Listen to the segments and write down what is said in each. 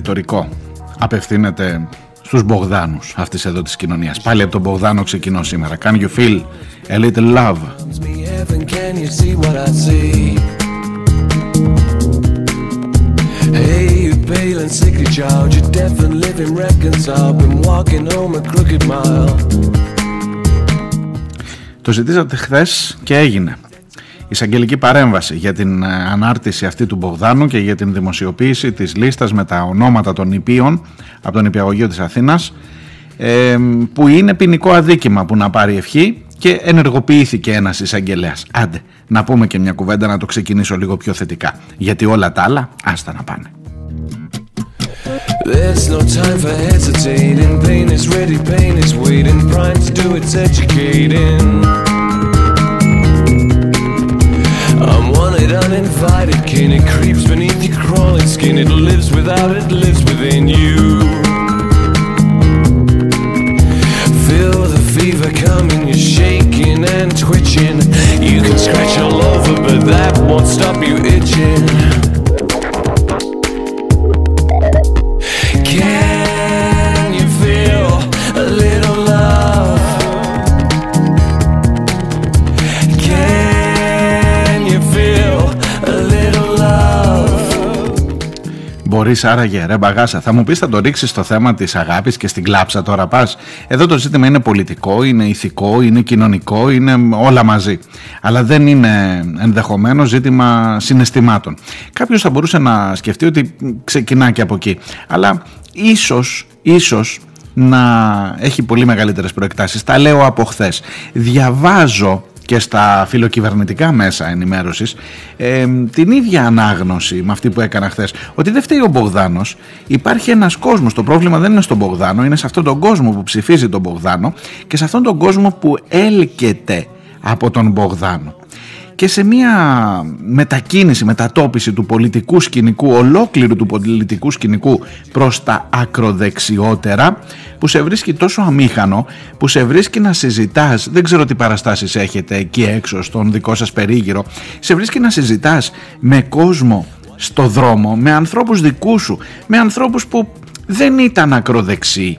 Ρητορικό. Απευθύνεται στους Μπογδάνους αυτής εδώ της κοινωνίας. Πάλι από τον Μπογδάνο ξεκινώ σήμερα. Can you feel a little love? Το ζητήσατε χθες και έγινε εισαγγελική παρέμβαση για την ε, ανάρτηση αυτή του Μπογδάνου και για την δημοσιοποίηση της λίστας με τα ονόματα των υπείων από τον Υπηαγωγείο της Αθήνας ε, που είναι ποινικό αδίκημα που να πάρει ευχή και ενεργοποιήθηκε ένας εισαγγελέας. Άντε, να πούμε και μια κουβέντα να το ξεκινήσω λίγο πιο θετικά. Γιατί όλα τα άλλα, άστα να πάνε. There's no time for hesitating. Pain is ready, pain is waiting. Prime to do its educating. Wanted, uninvited kin. It creeps beneath your crawling skin. It lives without, it lives within you. Feel the fever coming, you're shaking and twitching. You can scratch all over, but that won't stop you itching. Μπορεί άραγε, ρε μπαγάσα. Θα μου πεις, θα το ρίξεις στο θέμα της αγάπης και στην κλάψα τώρα πας. Εδώ το ζήτημα είναι πολιτικό, είναι ηθικό, είναι κοινωνικό, είναι όλα μαζί. Αλλά δεν είναι ενδεχομένως ζήτημα συναισθημάτων. Κάποιος θα μπορούσε να σκεφτεί ότι ξεκινά και από εκεί. Αλλά ίσως, ίσως να έχει πολύ μεγαλύτερες προεκτάσεις. Τα λέω από χθες. Διαβάζω και στα φιλοκυβερνητικά μέσα ενημέρωσης ε, την ίδια ανάγνωση με αυτή που έκανα χθες. Ότι δεν φταίει ο Μπογδάνος. Υπάρχει ένας κόσμος. Το πρόβλημα δεν είναι στον Μπογδάνο, είναι σε αυτόν τον κόσμο που ψηφίζει τον Μπογδάνο και σε αυτόν τον κόσμο που έλκεται από τον Μπογδάνο και σε μια μετακίνηση, μετατόπιση του πολιτικού σκηνικού, ολόκληρου του πολιτικού σκηνικού προς τα ακροδεξιότερα που σε βρίσκει τόσο αμήχανο, που σε βρίσκει να συζητάς, δεν ξέρω τι παραστάσεις έχετε εκεί έξω στον δικό σας περίγυρο, σε βρίσκει να συζητάς με κόσμο στο δρόμο, με ανθρώπους δικούς σου, με ανθρώπους που δεν ήταν ακροδεξιοί,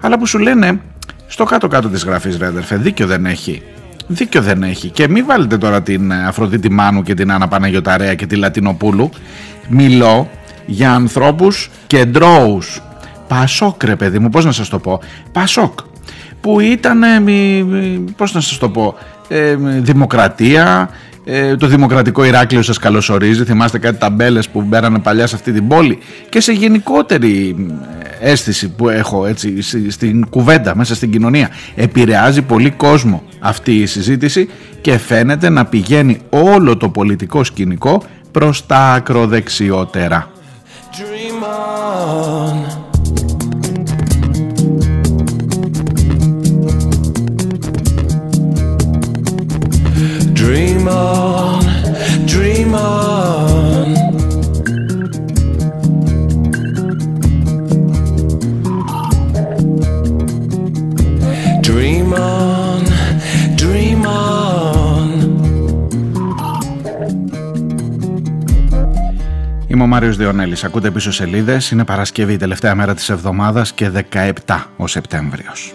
αλλά που σου λένε στο κάτω-κάτω της γραφής ρε αδερφέ, δίκιο δεν έχει δίκιο δεν έχει. Και μην βάλετε τώρα την ε, Αφροδίτη Μάνου και την Άννα Παναγιωταρέα και τη Λατινοπούλου. Μιλώ για ανθρώπους κεντρώους. Πασόκ ρε παιδί μου, πώς να σας το πω. Πασόκ. Που ήταν, πώς να σας το πω, ε, δημοκρατία, ε, το Δημοκρατικό Ηράκλειο σας καλωσορίζει. Θυμάστε κάτι ταμπέλες που μπέρανε παλιά σε αυτή την πόλη; Και σε γενικότερη αίσθηση που έχω έτσι, στην κουβέντα μέσα στην κοινωνία. Επηρεάζει πολύ κόσμο αυτή η συζήτηση και φαίνεται να πηγαίνει όλο το πολιτικό σκηνικό προς τα ακροδεξιότερα. Dream on, dream on. Dream on, dream on. Είμαι ο Μάριος Διονέλης. Ακούτε πίσω σελίδες. Είναι Παρασκευή, τελευταία μέρα της εβδομάδας και 17 ο Σεπτέμβριος.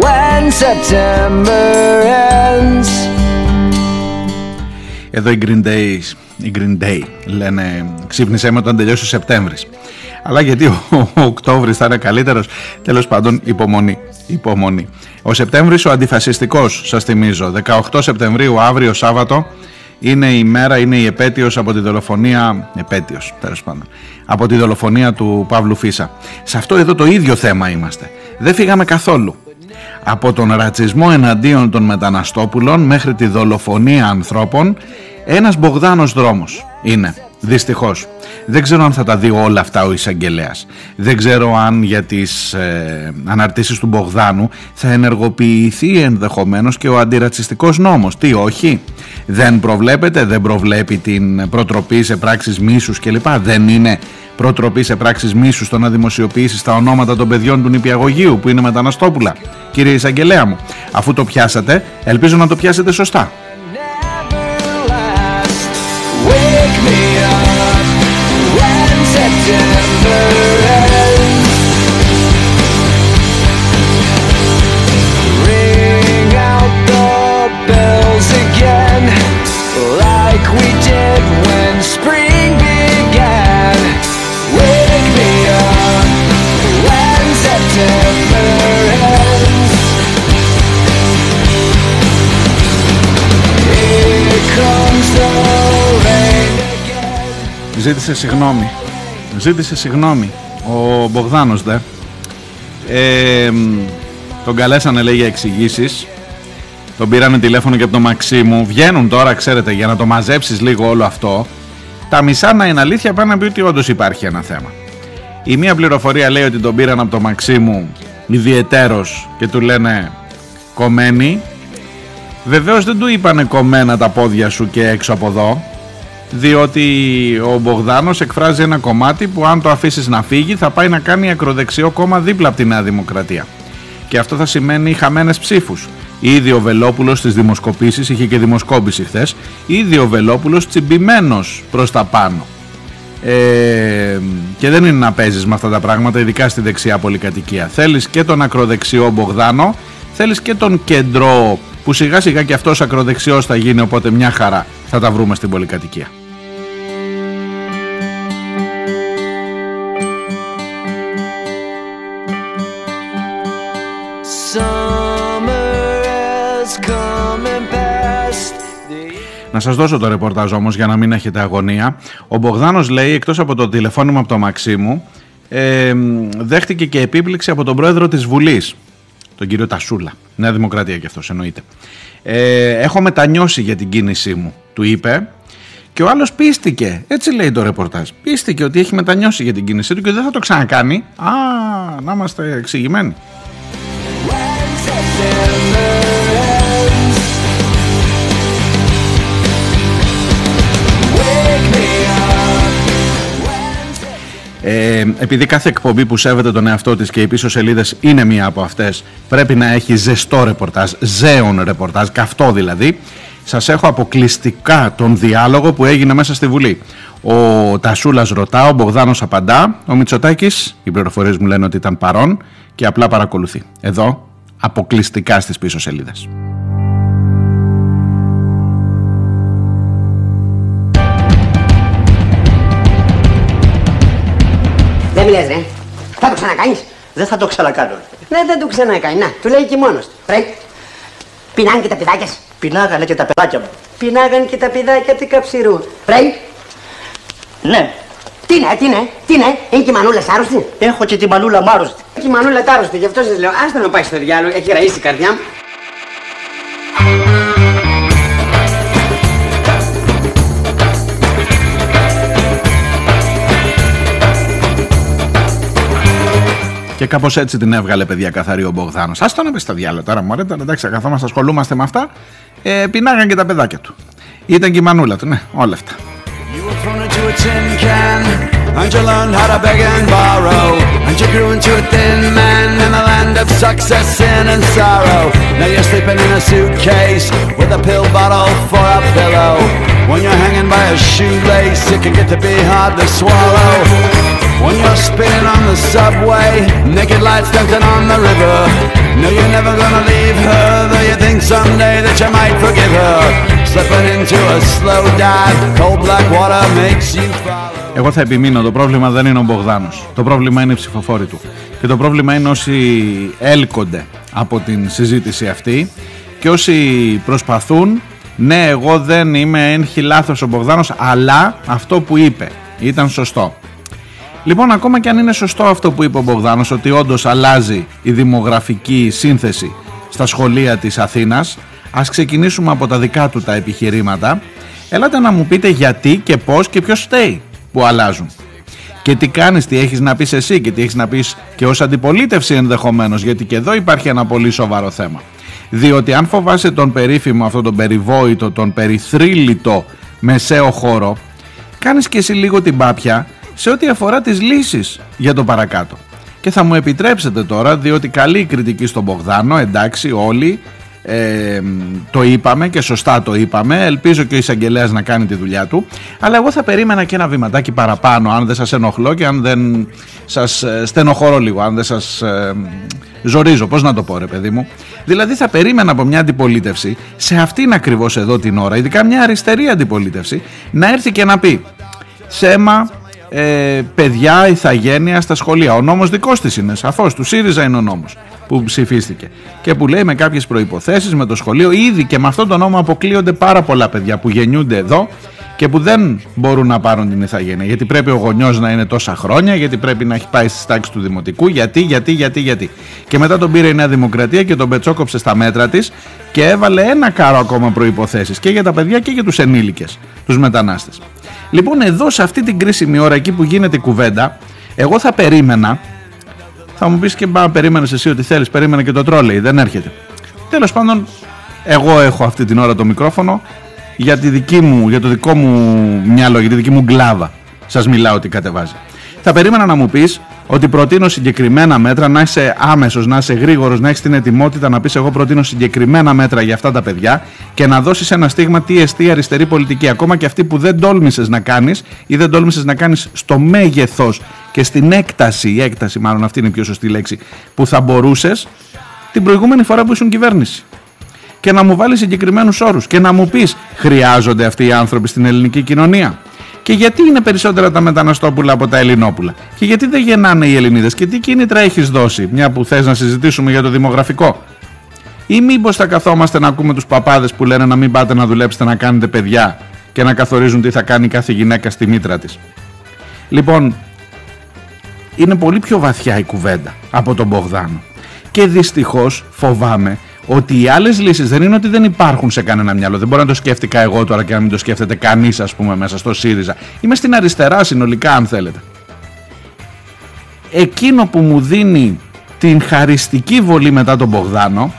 when September ends. Εδώ η Green Day, η Green Day λένε ξύπνησέ με όταν τελειώσει ο Σεπτέμβρης. Αλλά γιατί ο, ο Οκτώβρης θα είναι καλύτερος, τέλος πάντων υπομονή. υπομονή. Ο Σεπτέμβρης ο αντιφασιστικός, σας θυμίζω, 18 Σεπτεμβρίου αύριο Σάββατο, είναι η μέρα, είναι η επέτειος από τη δολοφονία, επέτειος τέλος πάντων, από τη δολοφονία του Παύλου Φίσα. Σε αυτό εδώ το ίδιο θέμα είμαστε. Δεν φύγαμε καθόλου. Από τον ρατσισμό εναντίον των μεταναστόπουλων μέχρι τη δολοφονία ανθρώπων, ένας Μπογδάνος δρόμος είναι, δυστυχώς. Δεν ξέρω αν θα τα δει όλα αυτά ο εισαγγελέας. Δεν ξέρω αν για τις ε, αναρτήσεις του Μπογδάνου θα ενεργοποιηθεί ενδεχομένως και ο αντιρατσιστικός νόμος. Τι όχι; Δεν προβλέπεται, δεν προβλέπει την προτροπή σε πράξεις μίσους κλπ. Δεν είναι προτροπή σε πράξεις μίσους το να δημοσιοποιήσεις τα ονόματα των παιδιών του νηπιαγωγείου που είναι μεταναστόπουλα. Κύριε εισαγγελέα μου, αφού το πιάσατε, ελπίζω να το πιάσετε σωστά. Ζήτησε συγγνώμη. Ζήτησε συγγνώμη. Ο Μπογδάνος δε. Ε, τον καλέσανε λέει για εξηγήσεις. Τον πήρανε τηλέφωνο και από τον Μαξίμου. Βγαίνουν τώρα, ξέρετε, για να το μαζέψεις λίγο όλο αυτό. Τα μισά να είναι αλήθεια πάνε να πει ότι όντως υπάρχει ένα θέμα. Η μία πληροφορία λέει ότι τον πήραν από τον Μαξίμου ιδιαιτέρως και του λένε κομμένη. Βεβαίως δεν του είπανε κομμένα τα πόδια σου και έξω από εδώ διότι ο Μπογδάνος εκφράζει ένα κομμάτι που αν το αφήσεις να φύγει θα πάει να κάνει ακροδεξιό κόμμα δίπλα από τη Νέα Δημοκρατία. Και αυτό θα σημαίνει χαμένες ψήφους. Ήδη ο Βελόπουλος στις δημοσκοπήσεις, είχε και δημοσκόπηση χθες, ήδη ο Βελόπουλος τσιμπημένος προς τα πάνω. Ε, και δεν είναι να παίζεις με αυτά τα πράγματα, ειδικά στη δεξιά πολυκατοικία. Θέλεις και τον ακροδεξιό Μπογδάνο, θέλεις και τον κεντρό που σιγά σιγά και αυτός ακροδεξιός θα γίνει οπότε μια χαρά θα τα βρούμε στην πολυκατοικία. Να σας δώσω το ρεπορτάζ όμως για να μην έχετε αγωνία. Ο Μπογδάνος λέει εκτός από το τηλεφώνημα από το Μαξίμου ε, δέχτηκε και επίπληξη από τον πρόεδρο της Βουλής, τον κύριο Τασούλα. Νέα Δημοκρατία και αυτός εννοείται. Ε, έχω μετανιώσει για την κίνησή μου, του είπε. Και ο άλλος πίστηκε, έτσι λέει το ρεπορτάζ. Πίστηκε ότι έχει μετανιώσει για την κίνησή του και δεν θα το ξανακάνει. Α, να είμαστε εξηγημένοι. Ε, επειδή κάθε εκπομπή που σέβεται τον εαυτό της και οι πίσω σελίδες είναι μία από αυτές πρέπει να έχει ζεστό ρεπορτάζ, ζέον ρεπορτάζ, καυτό δηλαδή σας έχω αποκλειστικά τον διάλογο που έγινε μέσα στη Βουλή. Ο Τασούλας ρωτά, ο Μπογδάνος απαντά, ο Μητσοτάκης, οι πληροφορίες μου λένε ότι ήταν παρόν και απλά παρακολουθεί. Εδώ, αποκλειστικά στις πίσω σελίδες. Δεν μιλές ρε. Θα το ξανακάνεις; Δεν θα το ξανακάνω. Ναι, δεν το ξανακάνει. Να, του λέει και μόνος του. Πρέπει. Πεινάνε και τα παιδάκια Πεινάγανε και τα παιδάκια μου. Πεινάγανε και τα παιδάκια του καψιρού. Πρέπει. Ναι. Τι είναι, τι είναι, τι είναι, είναι και η μανούλας άρρωστη; Έχω και τη μανούλα μου άρρωστη. Και η μανούλα άρρωστη, γι' αυτό σας λέω, άστα να πάει στο διάλογο, έχει ραίσει η καρδιά μου. Και κάπως έτσι την έβγαλε, παιδιά, καθαρή ο Μπογδάνος. Α το να πει στο διάλογο τώρα, μου. Εντάξει, καθόμαστε, ασχολούμαστε με αυτά. Ε, και τα παιδάκια του. Ήταν η μανούλα του, ναι, όλα αυτά. Shoelace. When you're spinning on the subway, naked lights dancing on the river. No, you're never gonna leave her, though you think someday that you might forgive her. Slipping into a slow dive, cold black water makes you follow. Εγώ θα επιμείνω, το πρόβλημα δεν είναι ο Μπογδάνος. Το πρόβλημα είναι οι ψηφοφόροι του. Και το πρόβλημα είναι όσοι έλκονται από την συζήτηση αυτή και όσοι προσπαθούν, ναι εγώ δεν είμαι, έχει λάθος ο Μπογδάνος, αλλά αυτό που είπε ήταν σωστό. Λοιπόν, ακόμα και αν είναι σωστό αυτό που είπε ο Μπογδάνος, ότι όντως αλλάζει η δημογραφική σύνθεση στα σχολεία της Αθήνας, ας ξεκινήσουμε από τα δικά του τα επιχειρήματα. Έλατε να μου πείτε γιατί και πώς και ποιος φταίει που αλλάζουν. Και τι κάνεις, τι έχεις να πεις εσύ και τι έχεις να πεις και ως αντιπολίτευση ενδεχομένως, γιατί και εδώ υπάρχει ένα πολύ σοβαρό θέμα. Διότι αν φοβάσαι τον περίφημο, αυτό τον περιβόητο, τον περιθρύλητο μεσαίο χώρο, κάνεις και εσύ λίγο την πάπια σε ό,τι αφορά τις λύσεις για το παρακάτω. Και θα μου επιτρέψετε τώρα, διότι καλή κριτική στον Μπογδάνο, εντάξει όλοι, ε, το είπαμε και σωστά το είπαμε. Ελπίζω και ο εισαγγελέας να κάνει τη δουλειά του. Αλλά εγώ θα περίμενα και ένα βηματάκι παραπάνω, αν δεν σας ενοχλώ και αν δεν σας στενοχωρώ λίγο, αν δεν σας ε, ζορίζω. Πώς να το πω, ρε παιδί μου. Δηλαδή, θα περίμενα από μια αντιπολίτευση, σε αυτήν ακριβώς εδώ την ώρα, ειδικά μια αριστερή αντιπολίτευση, να έρθει και να πει Σέμα, ε, παιδιά, ηθαγένεια στα σχολεία. Ο νόμος δικός της είναι, σαφώς, του ΣΥΡΙΖΑ είναι ο νόμος που ψηφίστηκε. Και που λέει με κάποιες προϋποθέσεις με το σχολείο ήδη και με αυτόν τον νόμο αποκλείονται πάρα πολλά παιδιά που γεννιούνται εδώ και που δεν μπορούν να πάρουν την ηθαγένεια. Γιατί πρέπει ο γονιός να είναι τόσα χρόνια γιατί πρέπει να έχει πάει στις τάξεις του δημοτικού. Γιατί, γιατί, γιατί, γιατί. Και μετά τον πήρε η Νέα Δημοκρατία και τον πετσόκοψε στα μέτρα της και έβαλε ένα κάρο ακόμα προϋποθέσεις και για τα παιδιά και για τους ενήλικες, τους μετανάστες. Λοιπόν εδώ σε αυτή την κρίσιμη ώρα εκεί που γίνεται η κουβέντα εγώ θα περίμενα θα μου πεις και μπα περίμενες εσύ ότι θέλεις περίμενε και το τρόλεϊ δεν έρχεται. Τέλος πάντων εγώ έχω αυτή την ώρα το μικρόφωνο για, τη δική μου, για το δικό μου μυαλό για τη δική μου γκλάβα σας μιλάω ότι κατεβάζει. Θα περίμενα να μου πεις ότι προτείνω συγκεκριμένα μέτρα, να είσαι άμεσος, να είσαι γρήγορος, να έχεις την ετοιμότητα να πεις: Εγώ προτείνω συγκεκριμένα μέτρα για αυτά τα παιδιά και να δώσεις ένα στίγμα τι εστί αριστερή πολιτική. Ακόμα και αυτή που δεν τόλμησες να κάνεις ή δεν τόλμησες να κάνεις στο μέγεθος και στην έκταση, η έκταση μάλλον αυτή είναι η πιο σωστή λέξη, που θα μπορούσες την προηγούμενη φορά που ήσουν κυβέρνηση. Και να μου βάλεις συγκεκριμένους όρους και να μου πεις: Χρειάζονται αυτοί οι άνθρωποι στην ελληνική κοινωνία. Και γιατί είναι περισσότερα τα μεταναστόπουλα από τα Ελληνόπουλα. Και γιατί δεν γεννάνε οι Ελληνίδες. Και τι κίνητρα έχεις δώσει, μια που θες να συζητήσουμε για το δημογραφικό. Ή μήπως θα καθόμαστε να ακούμε τους παπάδες που λένε να μην πάτε να δουλέψετε να κάνετε παιδιά και να καθορίζουν τι θα κάνει κάθε γυναίκα στη μήτρα της. Λοιπόν, είναι πολύ πιο βαθιά η κουβέντα από τον Μπογδάνο. Και δυστυχώς φοβάμαι ότι οι άλλες λύσεις δεν είναι ότι δεν υπάρχουν σε κανένα μυαλό. Δεν μπορώ να το σκέφτηκα εγώ τώρα και να μην το σκέφτεται κανείς, ας πούμε, μέσα στο ΣΥΡΙΖΑ. Είμαι στην αριστερά συνολικά, αν θέλετε. Εκείνο που μου δίνει την χαριστική βολή μετά τον Μπογδάνο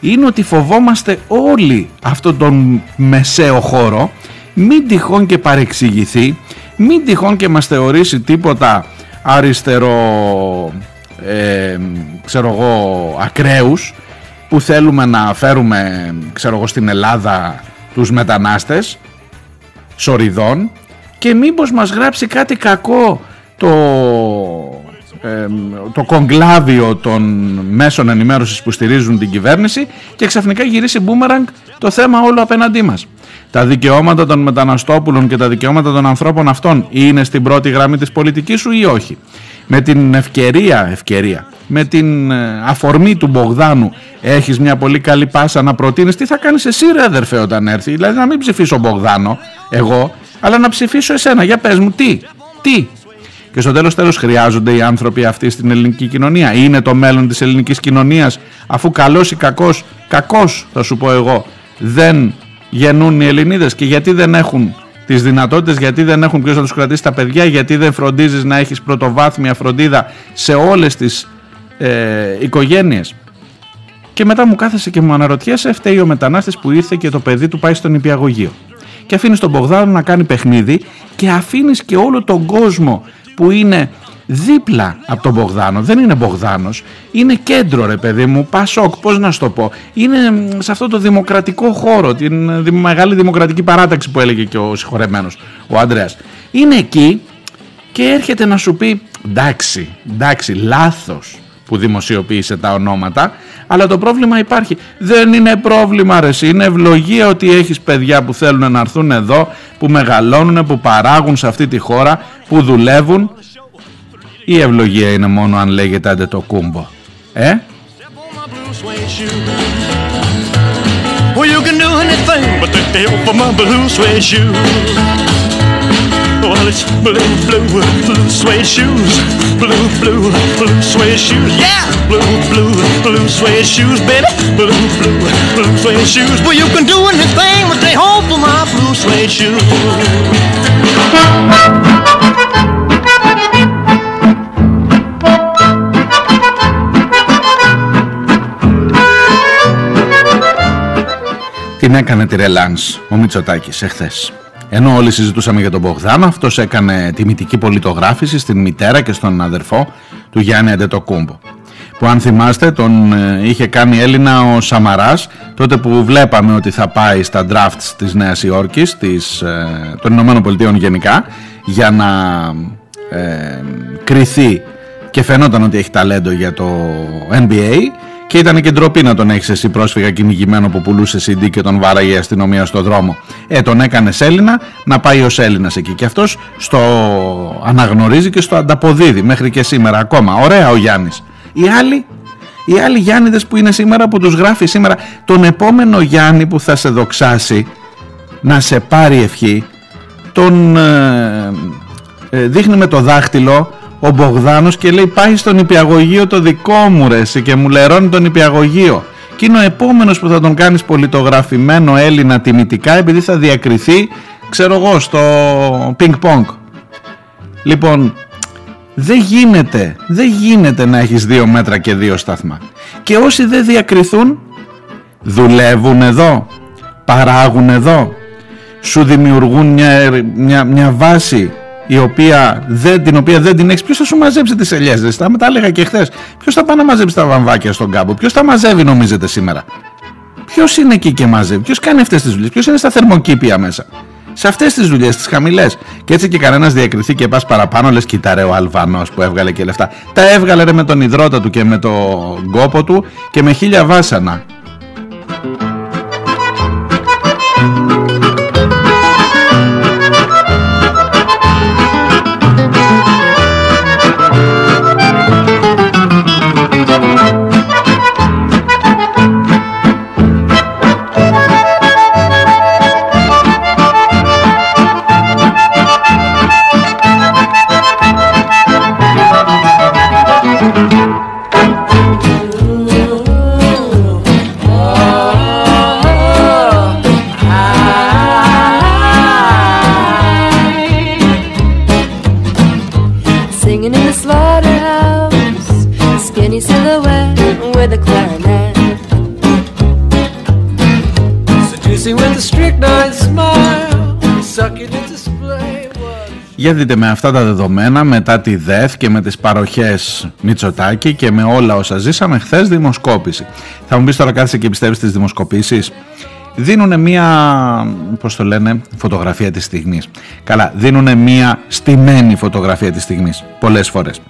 είναι ότι φοβόμαστε όλοι αυτόν τον μεσαίο χώρο μην τυχόν και παρεξηγηθεί μην τυχόν και μας θεωρήσει τίποτα αριστερό ε, ξέρω εγώ ακραίους που θέλουμε να φέρουμε ξέρω εγώ στην Ελλάδα τους μετανάστες σοριδών και μήπως μας γράψει κάτι κακό το, το κογκλάβιο των μέσων ενημέρωσης που στηρίζουν την κυβέρνηση και ξαφνικά γυρίσει μπούμεραγκ το θέμα όλο απέναντί μας. Τα δικαιώματα των μεταναστόπουλων και τα δικαιώματα των ανθρώπων αυτών είναι στην πρώτη γραμμή της πολιτικής σου ή όχι; Με την ευκαιρία, ευκαιρία με την ε, αφορμή του Μπογδάνου έχεις μια πολύ καλή πάσα να προτείνεις; Τι θα κάνεις εσύ ρε αδερφέ όταν έρθει; Δηλαδή να μην ψηφίσω Μπογδάνο εγώ αλλά να ψηφίσω εσένα για πες μου τι, τι; Και στο τέλος τέλος χρειάζονται οι άνθρωποι αυτοί στην ελληνική κοινωνία; Είναι το μέλλον της ελληνικής κοινωνίας; Αφού καλός ή κακός κακός θα σου πω εγώ δεν γεννούν οι Ελληνίδες και γιατί δεν έχουν τις δυνατότητες, γιατί δεν έχουν ποιος να τους κρατήσει τα παιδιά, γιατί δεν φροντίζεις να έχεις πρωτοβάθμια φροντίδα σε όλες τις ε, οικογένειες. Και μετά μου κάθεσε και μου αναρωτιέσαι, φταίει ο μετανάστης που ήρθε και το παιδί του πάει στον υπηαγωγείο. Και αφήνεις τον Μπογδάνο να κάνει παιχνίδι και αφήνεις και όλο τον κόσμο που είναι δίπλα από τον Μπογδάνο. Δεν είναι Μπογδάνος, είναι κέντρο ρε παιδί μου, Πασόκ, πώς να σου το πω. Είναι σε αυτό το δημοκρατικό χώρο, την μεγάλη δημοκρατική παράταξη που έλεγε και ο συγχωρεμένος, ο Ανδρέας. Είναι εκεί και έρχεται να σου πει εντάξει, εντάξει, λάθος που δημοσιοποίησε τα ονόματα, αλλά το πρόβλημα υπάρχει. Δεν είναι πρόβλημα ρε είναι ευλογία ότι έχεις παιδιά που θέλουν να έρθουν εδώ, που μεγαλώνουν, που παράγουν σε αυτή τη χώρα, που δουλεύουν. Η ευλογία είναι μόνο αν λέγεται άντε το κούμπο. Ε; Την έκανε τη ρελάνς ο Μητσοτάκης εχθές. Ενώ όλοι συζητούσαμε για τον Μπογδάνο, αυτός έκανε τιμητική πολιτογράφηση στην μητέρα και στον αδερφό του Γιάννη Αντετοκούμπο. Που αν θυμάστε τον ε, είχε κάνει Έλληνα ο Σαμαράς τότε που βλέπαμε ότι θα πάει στα drafts της Νέας Υόρκης, της, ε, των Ηνωμένων Πολιτείων γενικά, για να ε, κριθεί και φαινόταν ότι έχει ταλέντο για το NBA και ήταν και ντροπή να τον έχεις εσύ πρόσφυγα κυνηγημένο που πουλούσε CD και τον βάραγε η αστυνομία στο δρόμο. Ε, τον έκανες Έλληνα να πάει ως Έλληνας εκεί. Και αυτός στο αναγνωρίζει και στο ανταποδίδει μέχρι και σήμερα ακόμα. Ωραία ο Γιάννης. Οι άλλοι, οι άλλοι Γιάννηδες που είναι σήμερα που τους γράφει σήμερα τον επόμενο Γιάννη που θα σε δοξάσει να σε πάρει ευχή τον ε, ε, δείχνει με το δάχτυλο ο Μπογδάνος και λέει πάει στον υπηαγωγείο το δικό μου ρε και μου λερώνει τον υπηαγωγείο. Και είναι ο επόμενος που θα τον κάνεις πολιτογραφημένο Έλληνα τιμητικά επειδή θα διακριθεί ξέρω εγώ στο πινκ πονκ λοιπόν δεν γίνεται δεν γίνεται να έχεις δύο μέτρα και δύο σταθμά. Και όσοι δεν διακριθούν δουλεύουν εδώ παράγουν εδώ σου δημιουργούν μια, μια, μια βάση η οποία δεν, την οποία δεν την έχεις, ποιος θα σου μαζέψει τις ελιές. Τα τα έλεγα και χθες. Ποιος θα πάει να μαζέψει τα βαμβάκια στον κάμπο, ποιος θα μαζεύει, νομίζετε σήμερα; Ποιος είναι εκεί και μαζεύει, ποιος κάνει αυτές τις δουλειές, ποιος είναι στα θερμοκήπια μέσα; Σε αυτές τις δουλειές, τις χαμηλές. Και έτσι και κανένας διακριθεί και πας παραπάνω, λες κοιτάρε ο Αλβανός που έβγαλε και λεφτά. Τα έβγαλε ρε με τον υδρότα του και με τον κόπο του και με χίλια βάσανα. Για δείτε με αυτά τα δεδομένα μετά τη ΔΕΘ και με τις παροχές Μητσοτάκη και με όλα όσα ζήσαμε χθες δημοσκόπηση. Θα μου πεις τώρα κάθεσαι και πιστεύεις στις δημοσκοπήσεις. Δίνουν μία, πώς το λένε, φωτογραφία της στιγμής. Καλά, δίνουν μία στημένη φωτογραφία της στιγμής, πολλές φορές.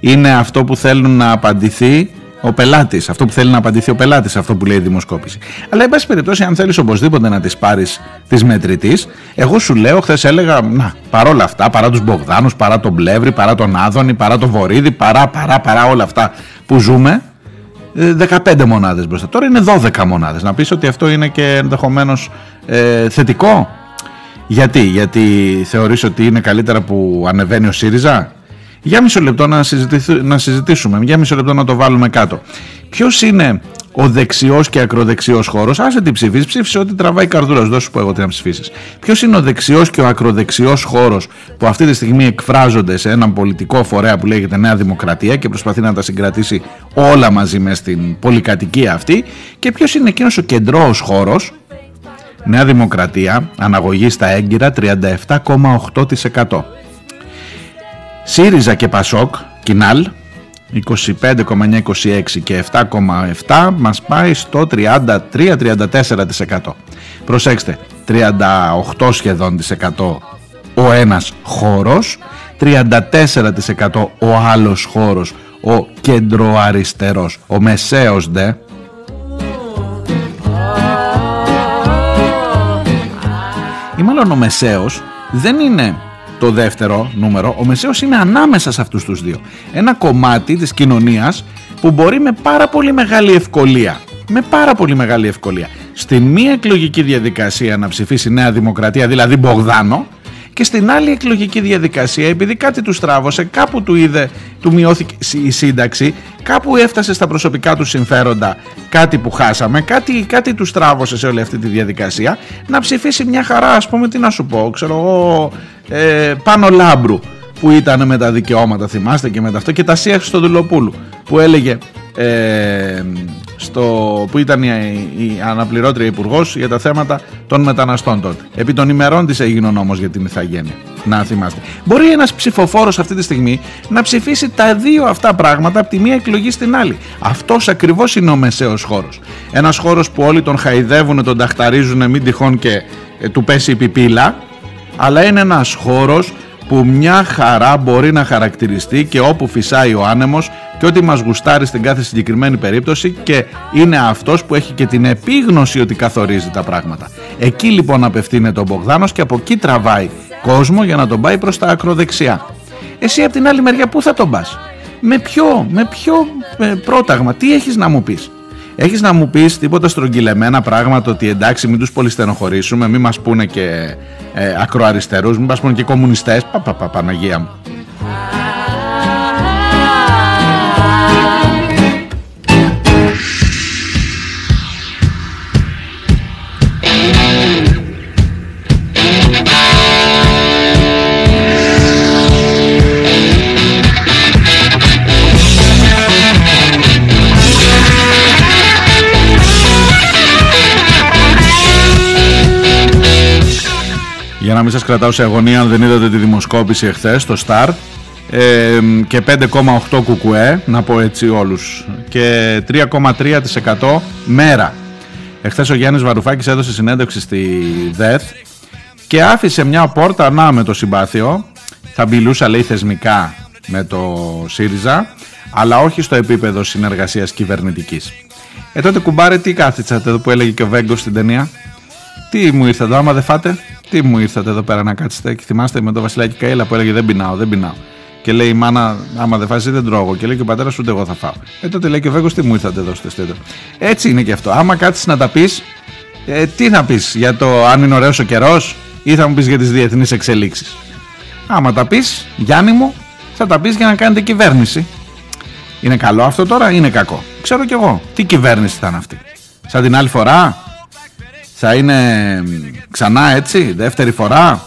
Είναι αυτό που θέλουν να απαντηθεί ο πελάτης, αυτό που θέλει να απαντηθεί ο πελάτης, αυτό που λέει η δημοσκόπηση. Αλλά, εν πάση περιπτώσει, αν θέλεις οπωσδήποτε να τις πάρεις της μετρητής, εγώ σου λέω, χθες έλεγα, να, παρόλα αυτά, παρά τους Μπογδάνους, παρά τον Πλεύρη, παρά τον Άδωνη, παρά τον Βορύδη, παρά, παρά, παρά όλα αυτά που ζούμε, 15 μονάδες μπροστά. Τώρα είναι 12 μονάδες. Να πεις ότι αυτό είναι και ενδεχομένως ε, θετικό; Γιατί, γιατί θεωρείς ότι είναι καλύτερα που ανεβαίνει ο ΣΥΡΙΖΑ; Για μισό λεπτό να, να συζητήσουμε, για μισό λεπτό να το βάλουμε κάτω. Ποιος είναι ο δεξιός και ακροδεξιός χώρος, άσε την ψηφίσεις, ψήφισε ό,τι τραβάει η καρδούρα. Δώσου που εγώ τι να ψηφίσεις. Ποιος είναι ο δεξιός και ο ακροδεξιός χώρος που αυτή τη στιγμή εκφράζονται σε έναν πολιτικό φορέα που λέγεται Νέα Δημοκρατία και προσπαθεί να τα συγκρατήσει όλα μαζί με στην πολυκατοικία αυτή; Και ποιος είναι εκείνος ο κεντρό χώρος, Νέα Δημοκρατία, αναγωγή στα έγκυρα 37,8%. ΣΥΡΙΖΑ και ΠΑΣΟΚ Κινάλ 25,926 και 7,7 μας πάει στο 33-34%. Προσέξτε, 38 σχεδόν της 100 ο ένας χώρος, 34% ο άλλος χώρος, ο κεντροαριστερός, ο μεσαίος δε. Ή μάλλον ο μεσαίος δεν είναι το δεύτερο νούμερο, ο μεσαίος είναι ανάμεσα σε αυτούς τους δύο. Ένα κομμάτι της κοινωνίας που μπορεί με πάρα πολύ μεγάλη ευκολία, με πάρα πολύ μεγάλη ευκολία, στην μία εκλογική διαδικασία να ψηφίσει Νέα Δημοκρατία, δηλαδή Μπογδάνο, και στην άλλη εκλογική διαδικασία, επειδή κάτι τους στράβωσε, κάπου του είδε, του μειώθηκε η σύνταξη, κάπου έφτασε στα προσωπικά του συμφέροντα κάτι που χάσαμε, κάτι, κάτι τους στράβωσε σε όλη αυτή τη διαδικασία, να ψηφίσει μια χαρά, ας πούμε, τι να σου πω, ξέρω εγώ, ε, πάνω λάμπρου που ήταν με τα δικαιώματα, θυμάστε και με τα αυτό, και τα Σία Χριστοδουλοπούλου που έλεγε ε, στο, που ήταν η, η αναπληρώτρια υπουργός για τα θέματα των μεταναστών τότε. Επί των ημερών της έγινε ο νόμος για την Ιθαγένεια. Να θυμάστε. Μπορεί ένας ψηφοφόρος αυτή τη στιγμή να ψηφίσει τα δύο αυτά πράγματα από τη μία εκλογή στην άλλη. Αυτός ακριβώς είναι ο μεσαίος χώρος. Ένας χώρος που όλοι τον χαϊδεύουν, τον ταχταρίζουν, μην τυχόν και ε, του πέσει η πιπίλα, αλλά είναι ένας χώρος που μια χαρά μπορεί να χαρακτηριστεί και όπου φυσάει ο άνεμος και ό,τι μας γουστάρει στην κάθε συγκεκριμένη περίπτωση και είναι αυτός που έχει και την επίγνωση ότι καθορίζει τα πράγματα. Εκεί λοιπόν απευθύνεται ο Μπογδάνος και από εκεί τραβάει κόσμο για να τον πάει προς τα ακροδεξιά. Εσύ από την άλλη μεριά πού θα τον πας; Με ποιο, με ποιο ε, πρόταγμα, τι έχεις να μου πεις; Έχεις να μου πεις τίποτα στρογγυλεμένα πράγματα ότι εντάξει μην τους πολυστενοχωρήσουμε, μην μας πούνε και ε, ακροαριστερούς, μην μας πούνε και κομμουνιστές, πα, πα, πα, Παναγία μου. Για να μην σας κρατάω σε αγωνία αν δεν είδατε τη δημοσκόπηση εχθές στο Star ε, και 5,8 κουκουέ, να πω έτσι όλους και 3,3% μέρα. Εχθές ο Γιάννης Βαρουφάκης έδωσε συνέντευξη στη ΔΕΘ και άφησε μια πόρτα να με το συμπάθειο θα μπιλούσα λέει θεσμικά με το ΣΥΡΙΖΑ αλλά όχι στο επίπεδο συνεργασίας κυβερνητικής. Ε τότε κουμπάρε τι κάθιτσατε εδώ που έλεγε και ο Βέγκος στην ταινία; Τι μου ήρθε εδώ άμα δεν φάτε. Τι μου ήρθατε εδώ πέρα να κάτσετε και θυμάστε με τον Βασιλάκη Καΐλα που έλεγε Δεν πεινάω, δεν πεινάω. Και λέει η μάνα, άμα δεν φάσεις δεν τρώγω. Και λέει και ο πατέρας ούτε εγώ θα φάω. Ε, τότε λέει και ο Βέγκο, τι μου ήρθατε εδώ στο στέτο. Έτσι είναι και αυτό. Άμα κάτσεις να τα πεις, ε, τι θα πεις για το αν είναι ωραίος ο καιρός ή θα μου πεις για τις διεθνείς εξελίξεις. Άμα τα πεις, Γιάννη μου, θα τα πεις για να κάνετε κυβέρνηση. Είναι καλό αυτό τώρα ή είναι κακό; Ξέρω κι εγώ. Τι κυβέρνηση θα είναι αυτή; Σαν την άλλη φορά; Θα είναι ξανά έτσι, δεύτερη φορά;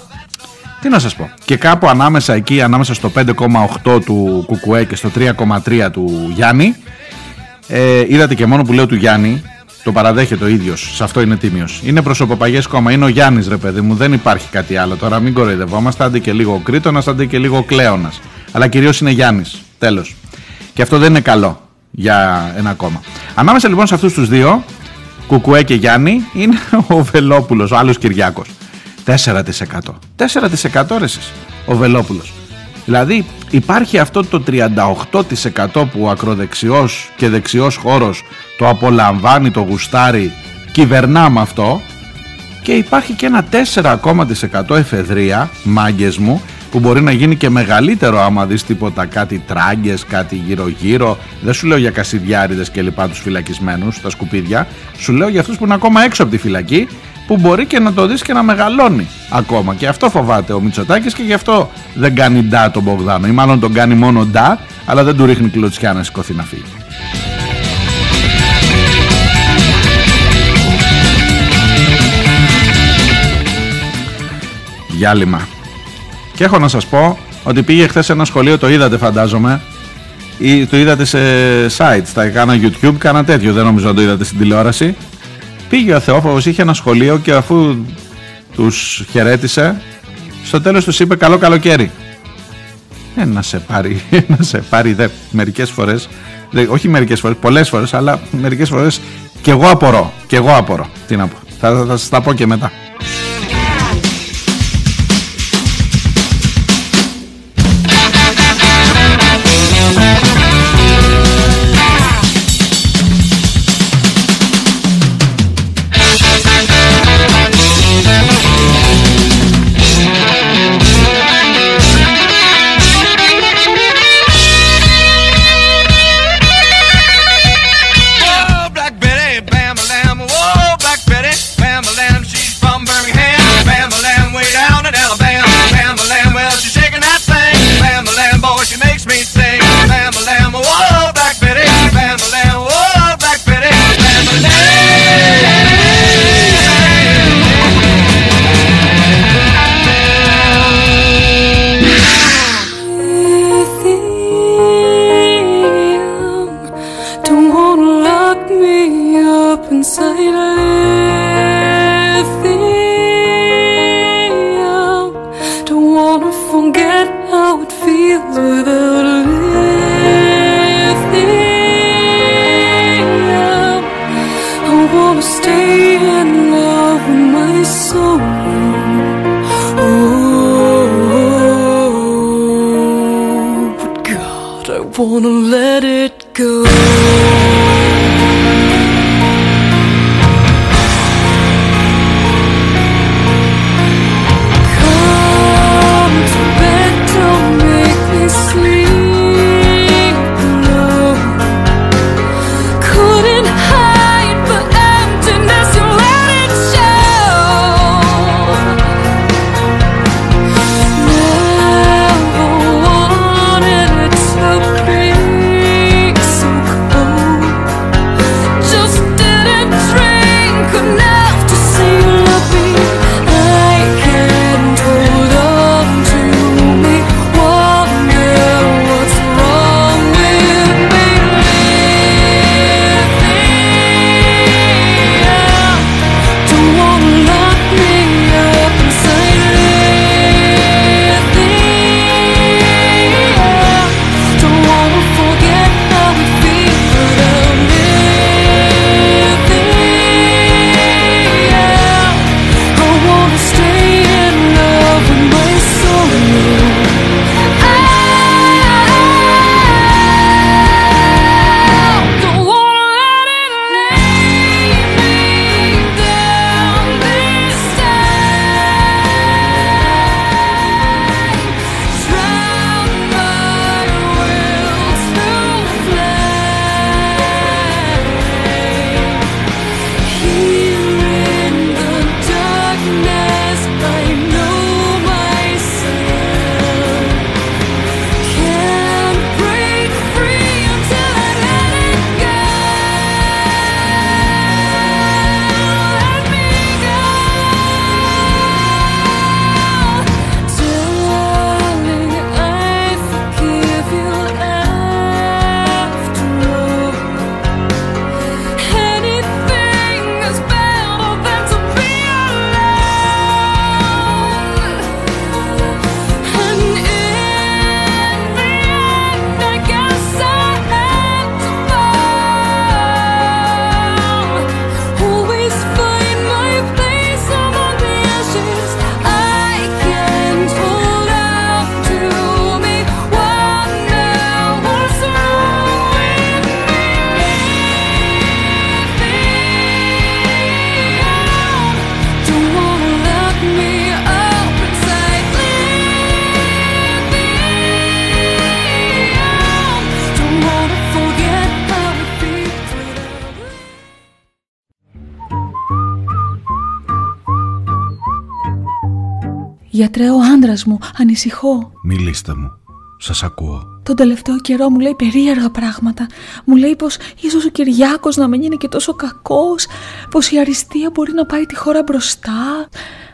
Τι να σας πω. Και κάπου ανάμεσα εκεί, ανάμεσα στο 5,8 του Κουκουέ και στο 3,3 του Γιάννη, ε, είδατε και μόνο που λέω του Γιάννη, το παραδέχεται ο ίδιος, σε αυτό είναι τίμιος. Είναι προσωποπαγές κόμμα, είναι ο Γιάννης ρε παιδί μου, δεν υπάρχει κάτι άλλο. Τώρα μην κοροϊδευόμαστε, άντε και λίγο Κρήτονας, άντε και λίγο Κλέονας. Αλλά κυρίως είναι Γιάννης, τέλος. Και αυτό δεν είναι καλό για ένα κόμμα. Ανάμεσα λοιπόν σε αυτούς τους δύο, Κουκουέ και Γιάννη είναι ο Βελόπουλος, ο άλλος Κυριάκος. 4%. 4% ρε εσείς, ο Βελόπουλος. Δηλαδή υπάρχει αυτό το 38% που ο ακροδεξιός και δεξιός χώρος το απολαμβάνει, το γουστάρει, κυβερνά με αυτό και υπάρχει και ένα 4% εφεδρεία, μάγκες μου, που μπορεί να γίνει και μεγαλύτερο άμα δεις τίποτα κάτι τράγκες, κάτι γύρω γύρω δεν σου λέω για κασιδιάριδες και λοιπά τους φυλακισμένους τα σκουπίδια. Σου λέω για αυτούς που είναι ακόμα έξω από τη φυλακή που μπορεί και να το δεις και να μεγαλώνει ακόμα. Και αυτό φοβάται ο Μητσοτάκης και γι' αυτό δεν κάνει ντά τον Μπογδάνο. Ή μάλλον τον κάνει μόνο ντά αλλά δεν του ρίχνει κλωτσιά να σηκωθεί να φύγει. Διάλειμμα και έχω να σας πω ότι πήγε χθες ένα σχολείο, το είδατε φαντάζομαι, ή το είδατε σε sites, στα κάνα YouTube, κάνα τέτοιο, δεν νομίζω να το είδατε στην τηλεόραση. Πήγε ο Θεόφοβος, είχε ένα σχολείο και αφού τους χαιρέτησε, στο τέλος τους είπε καλό καλοκαίρι. Ε, να σε πάρει, να σε πάρει δε, μερικές φορές, δε, όχι μερικές φορές, πολλές φορές, αλλά μερικές φορές και εγώ απορώ, και εγώ απορώ, τι να πω, θα, θα σας τα πω και μετά. inside of γιατρέ ο άντρας μου, ανησυχώ. Μιλήστε μου, Σας ακούω. Τον τελευταίο καιρό μου λέει περίεργα πράγματα. Μου λέει πως ίσως ο Κυριάκος να μην είναι και τόσο κακός. Πως η αριστεία μπορεί να πάει τη χώρα μπροστά.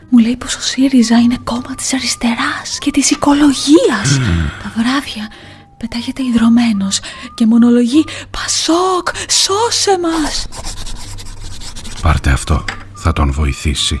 Μου λέει πως ο ΣΥΡΙΖΑ είναι κόμμα της αριστεράς και της οικολογίας. Τα βράδια πετάγεται ιδρωμένος και μονολογεί «Πασόκ, σώσε μας!» Πάρτε αυτό, θα τον βοηθήσει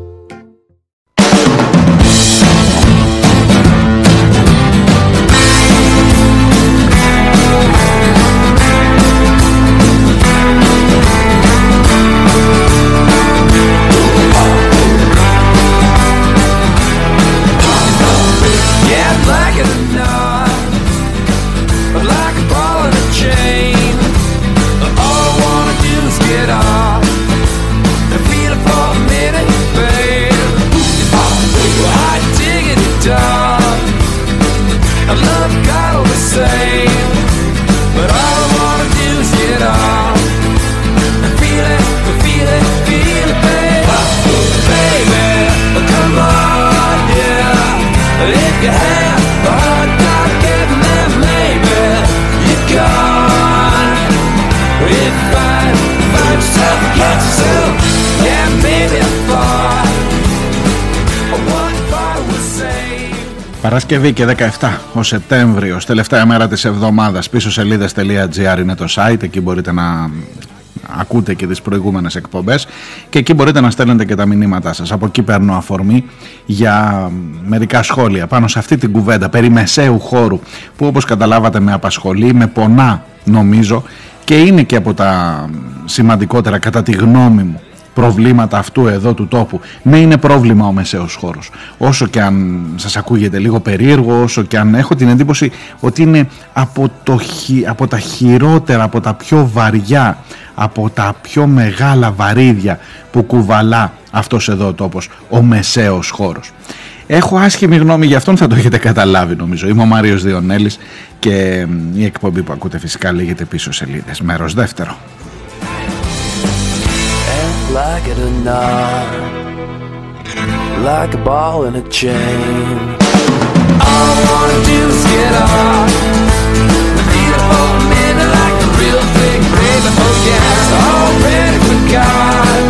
Παρασκευή και 17 ο Σεπτέμβριος, τελευταία μέρα της εβδομάδας, πίσω σελίδες.gr είναι το site, εκεί μπορείτε να ακούτε και τις προηγούμενες εκπομπές και εκεί μπορείτε να στέλνετε και τα μηνύματά σας. Από εκεί παίρνω αφορμή για μερικά σχόλια πάνω σε αυτή την κουβέντα περί μεσαίου χώρου που όπως καταλάβατε με απασχολεί, με πονά νομίζω και είναι και από τα σημαντικότερα κατά τη γνώμη μου προβλήματα αυτού εδώ του τόπου. Ναι, είναι πρόβλημα ο μεσαίος χώρος. Όσο και αν σας ακούγεται λίγο περίεργο, όσο και αν έχω την εντύπωση ότι είναι από, το, χει- από τα χειρότερα, από τα πιο βαριά, από τα πιο μεγάλα βαρύδια που κουβαλά αυτός εδώ ο τόπος, ο μεσαίος χώρος. Έχω άσχημη γνώμη για αυτόν, θα το έχετε καταλάβει νομίζω. Είμαι ο Μάριος Διονέλης και μ, η εκπομπή που ακούτε φυσικά λέγεται πίσω σελίδες. Μέρος δεύτερο. And like it or not, like a ball in a chain. All I wanna do is get off. Feel it for a minute like a real big baby. Oh yeah, it's already forgot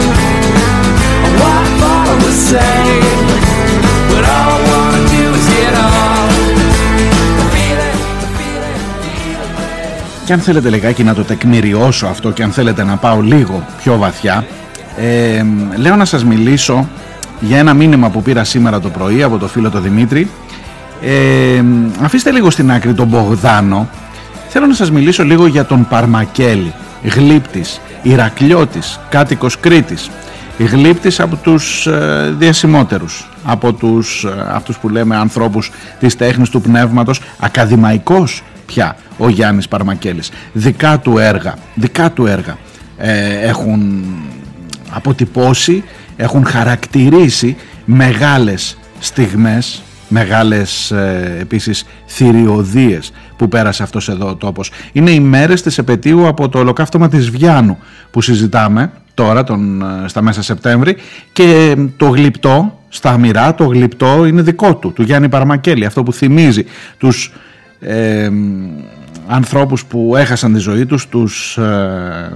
what I thought I was saying. But all I wanna do is get off. Feel it, feel it, feel it. Και αν θέλετε λιγάκι να το τεκμηριώσω αυτό και αν θέλετε να πάω λίγο πιο βαθιά, ε, λέω να σας μιλήσω για ένα μήνυμα που πήρα σήμερα το πρωί από το φίλο το Δημήτρη. Ε, αφήστε λίγο στην άκρη τον Μπογδάνο. Θέλω να σας μιλήσω λίγο για τον Παρμακέλη, γλύπτης, Ηρακλιώτης, κάτοικος Κρήτης. Γλύπτης από τους ε, διασημότερους, από τους, ε, αυτούς που λέμε ανθρώπους της τέχνης του πνεύματος, ακαδημαϊκός πια ο Γιάννης Παρμακέλης. Δικά του έργα, δικά του έργα ε, έχουν αποτυπώσει, έχουν χαρακτηρίσει μεγάλες στιγμές, μεγάλες ε, επίσης θηριωδίες που πέρασε αυτός εδώ ο τόπος. Είναι οι μέρες της επαιτίου από το ολοκαύτωμα της Βιάνου που συζητάμε τώρα τον, ε, στα μέσα Σεπτέμβρη και το γλυπτό στα αμυρά, το γλυπτό είναι δικό του, του Γιάννη Παρμακέλη, αυτό που θυμίζει τους ε, ανθρώπους που έχασαν τη ζωή τους, τους ε,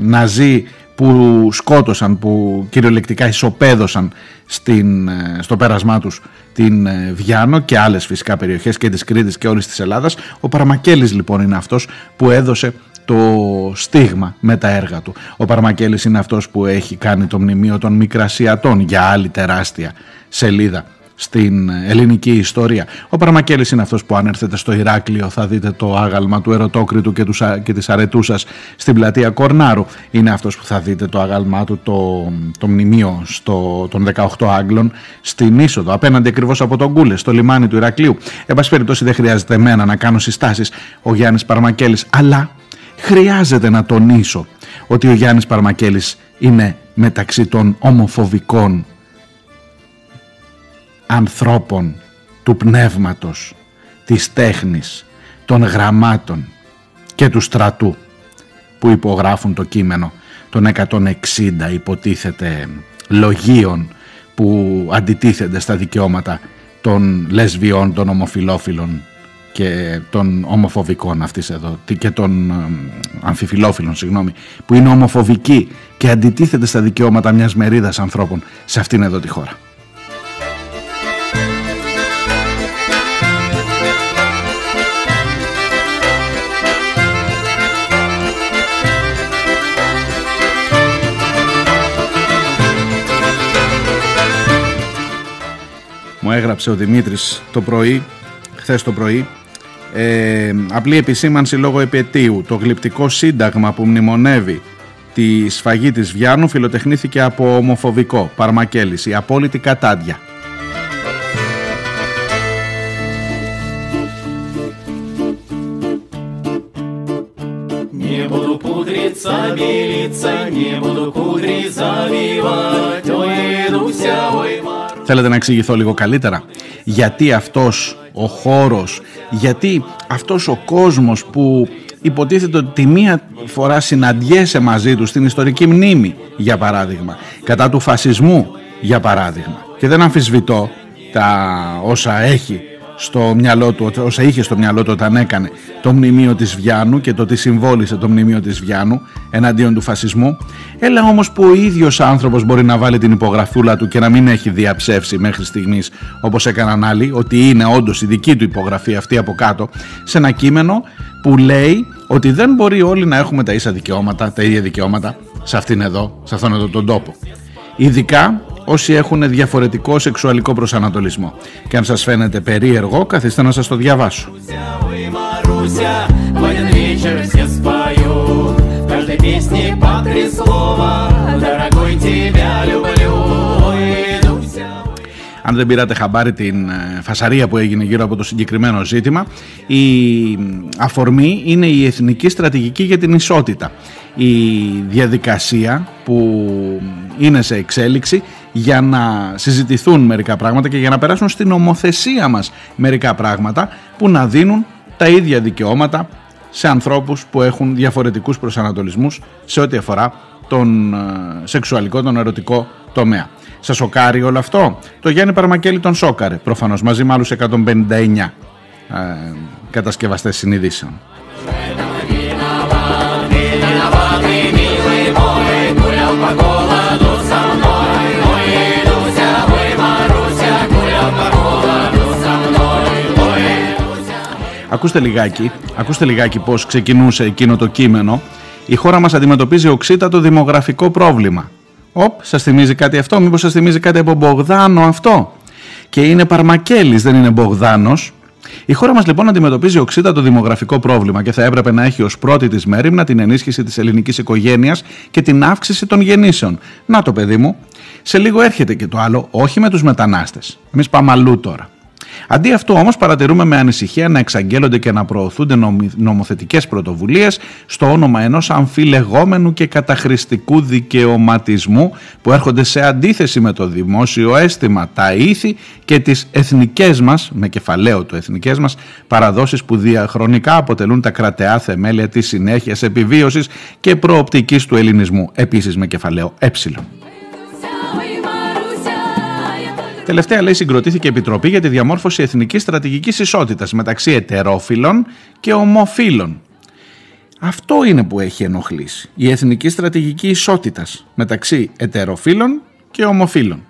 ναζί που σκότωσαν, που κυριολεκτικά ισοπαίδωσαν στην, ε, στο πέρασμά τους την ε, Βιάνο και άλλες φυσικά περιοχές και της Κρήτης και όλης της Ελλάδας. Ο Παρμακέλης λοιπόν είναι αυτός που έδωσε το στίγμα με τα έργα του. Ο Παρμακέλης είναι αυτός που έχει κάνει το μνημείο των Μικρασιατών για άλλη τεράστια σελίδα στην ελληνική ιστορία. Ο Παρμακέλης είναι αυτός που αν έρθετε στο Ηράκλειο θα δείτε το άγαλμα του Ερωτόκριτου και, τους, και της Αρετούσας στην πλατεία Κορνάρου. Είναι αυτός που θα δείτε το άγαλμά του, το, το μνημείο στο, των 18 Άγγλων στην είσοδο, απέναντι ακριβώς από τον Κούλες, στο λιμάνι του Ηρακλείου. Εν πάση περιπτώσει δεν χρειάζεται εμένα να κάνω συστάσεις ο Γιάννης Παρμακέλης, αλλά χρειάζεται να τονίσω ότι ο Γιάννης Παρμακέλης είναι μεταξύ των ομοφοβικών ανθρώπων του πνεύματος, της τέχνης, των γραμμάτων και του στρατού που υπογράφουν το κείμενο των 160 υποτίθεται λογίων που αντιτίθενται στα δικαιώματα των λεσβιών, των ομοφιλόφιλων και των ομοφοβικών αυτής εδώ τι- και των ε, αμφιφιλόφιλων συγγνώμη, που είναι ομοφοβικοί και αντιτίθεται στα δικαιώματα μιας μερίδας ανθρώπων σε αυτήν εδώ τη χώρα. Μου έγραψε ο Δημήτρης το πρωί, χθες το πρωί, ε, απλή επισήμανση λόγω επαιτίου. Το γλυπτικό σύνταγμα που μνημονεύει τη σφαγή της Βιάνου φιλοτεχνήθηκε από ομοφοβικό, Παρμακέλης, η απόλυτη κατάντια. Не буду пудриться, белиться, не буду кудри Θέλετε να εξηγηθώ λίγο καλύτερα; Γιατί αυτός ο χώρος, γιατί αυτός ο κόσμος που υποτίθεται ότι τη μία φορά συναντιέσαι μαζί του στην ιστορική μνήμη, για παράδειγμα, κατά του φασισμού, για παράδειγμα. Και δεν αμφισβητώ τα όσα έχει στο μυαλό του, όσα είχε στο μυαλό του όταν έκανε το μνημείο της Βιάνου και το τι συμβόλισε το μνημείο της Βιάνου εναντίον του φασισμού. Έλα όμως που ο ίδιος άνθρωπος μπορεί να βάλει την υπογραφούλα του και να μην έχει διαψεύσει μέχρι στιγμής όπως έκαναν άλλοι ότι είναι όντως η δική του υπογραφή αυτή από κάτω σε ένα κείμενο που λέει ότι δεν μπορεί όλοι να έχουμε τα ίσα δικαιώματα, τα ίδια δικαιώματα σε αυτήν εδώ, σε αυτόν εδώ τον τόπο. Ειδικά όσοι έχουν διαφορετικό σεξουαλικό προσανατολισμό. Και αν σας φαίνεται περίεργο, καθίστε να σας το διαβάσω. Αν δεν πήρατε χαμπάρι την ε, φασαρία που έγινε γύρω από το συγκεκριμένο ζήτημα, η αφορμή είναι η Εθνική Στρατηγική για την Ισότητα. Η διαδικασία που είναι σε εξέλιξη για να συζητηθούν μερικά πράγματα και για να περάσουν στην ομοθεσία μας μερικά πράγματα που να δίνουν τα ίδια δικαιώματα σε ανθρώπους που έχουν διαφορετικούς προσανατολισμούς σε ό,τι αφορά τον ε, σεξουαλικό, τον ερωτικό τομέα. Σας σοκάρει όλο αυτό; Το Γιάννη Παρμακέλη τον σόκαρε, προφανώς μαζί με άλλους 159 ε, κατασκευαστές συνειδήσεων. Ακούστε λιγάκι, ακούστε λιγάκι πώς ξεκινούσε εκείνο το κείμενο. Η χώρα μας αντιμετωπίζει οξύτατο δημογραφικό πρόβλημα. Οπ, σας θυμίζει κάτι αυτό, μήπως σας θυμίζει κάτι από Μπογδάνο αυτό; Και είναι Παρμακέλης, δεν είναι Μπογδάνος. Η χώρα μας λοιπόν αντιμετωπίζει οξύτατο δημογραφικό πρόβλημα και θα έπρεπε να έχει ως πρώτη της μέρημνα την ενίσχυση της ελληνικής οικογένειας και την αύξηση των γεννήσεων. Να το παιδί μου, σε λίγο έρχεται και το άλλο, όχι με τους μετανάστες. Εμείς πάμε αλλού τώρα. Αντί αυτού όμως παρατηρούμε με ανησυχία να εξαγγέλλονται και να προωθούνται νομι- νομοθετικές πρωτοβουλίες στο όνομα ενός αμφιλεγόμενου και καταχρηστικού δικαιωματισμού που έρχονται σε αντίθεση με το δημόσιο αίσθημα, τα ήθη και τις εθνικές μας, με κεφαλαίο το εθνικές μας, παραδόσεις που διαχρονικά αποτελούν τα κρατεά θεμέλια της συνέχειας επιβίωσης και προοπτικής του ελληνισμού, επίσης με κεφαλαίο ε. Τελευταία λέει συγκροτήθηκε επιτροπή για τη διαμόρφωση εθνικής στρατηγικής ισότητας μεταξύ ετερόφιλων και ομοφύλων. Αυτό είναι που έχει ενοχλήσει. Η εθνική στρατηγική ισότητας μεταξύ ετεροφύλων και ομοφύλων.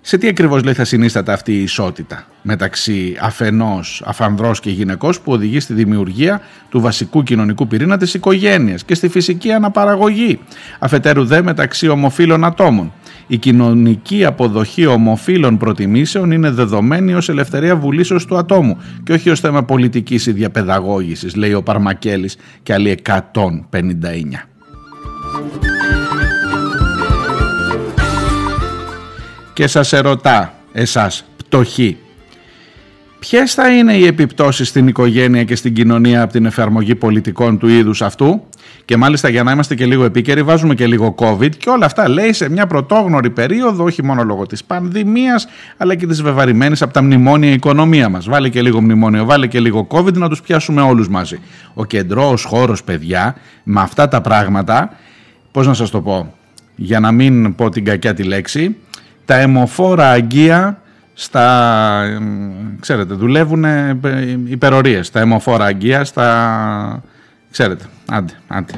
Σε τι ακριβώς λέει θα συνίσταται αυτή η ισότητα μεταξύ αφενός αφανδρός και γυναικός που οδηγεί στη δημιουργία του βασικού κοινωνικού πυρήνα της οικογένειας και στη φυσική αναπαραγωγή. Αφετέρου δε μεταξύ ομοφύλων ατόμων. Η κοινωνική αποδοχή ομοφύλων προτιμήσεων είναι δεδομένη ως ελευθερία βουλήσεως του ατόμου και όχι ως θέμα πολιτικής ή διαπαιδαγώγησης, λέει ο Παρμακέλης και άλλοι 159. Και σας ερωτά εσάς πτωχοί ποιες θα είναι οι επιπτώσεις στην οικογένεια και στην κοινωνία από την εφαρμογή πολιτικών του είδους αυτού; Και μάλιστα για να είμαστε και λίγο επίκαιροι βάζουμε και λίγο COVID και όλα αυτά λέει σε μια πρωτόγνωρη περίοδο όχι μόνο λόγω της πανδημίας αλλά και της βεβαρημένης από τα μνημόνια οικονομία μας. Βάλε και λίγο μνημόνιο, βάλε και λίγο COVID να τους πιάσουμε όλους μαζί. Ο κεντρός χώρος παιδιά με αυτά τα πράγματα, πώς να σας το πω, για να μην πω την κακιά τη λέξη, τα αιμοφόρα αγγεία στα, ε, ξέρετε, δουλεύουν ε, υπερορίες, στα αιμοφόρα αγκία, στα, ξέρετε, άντε, άντε.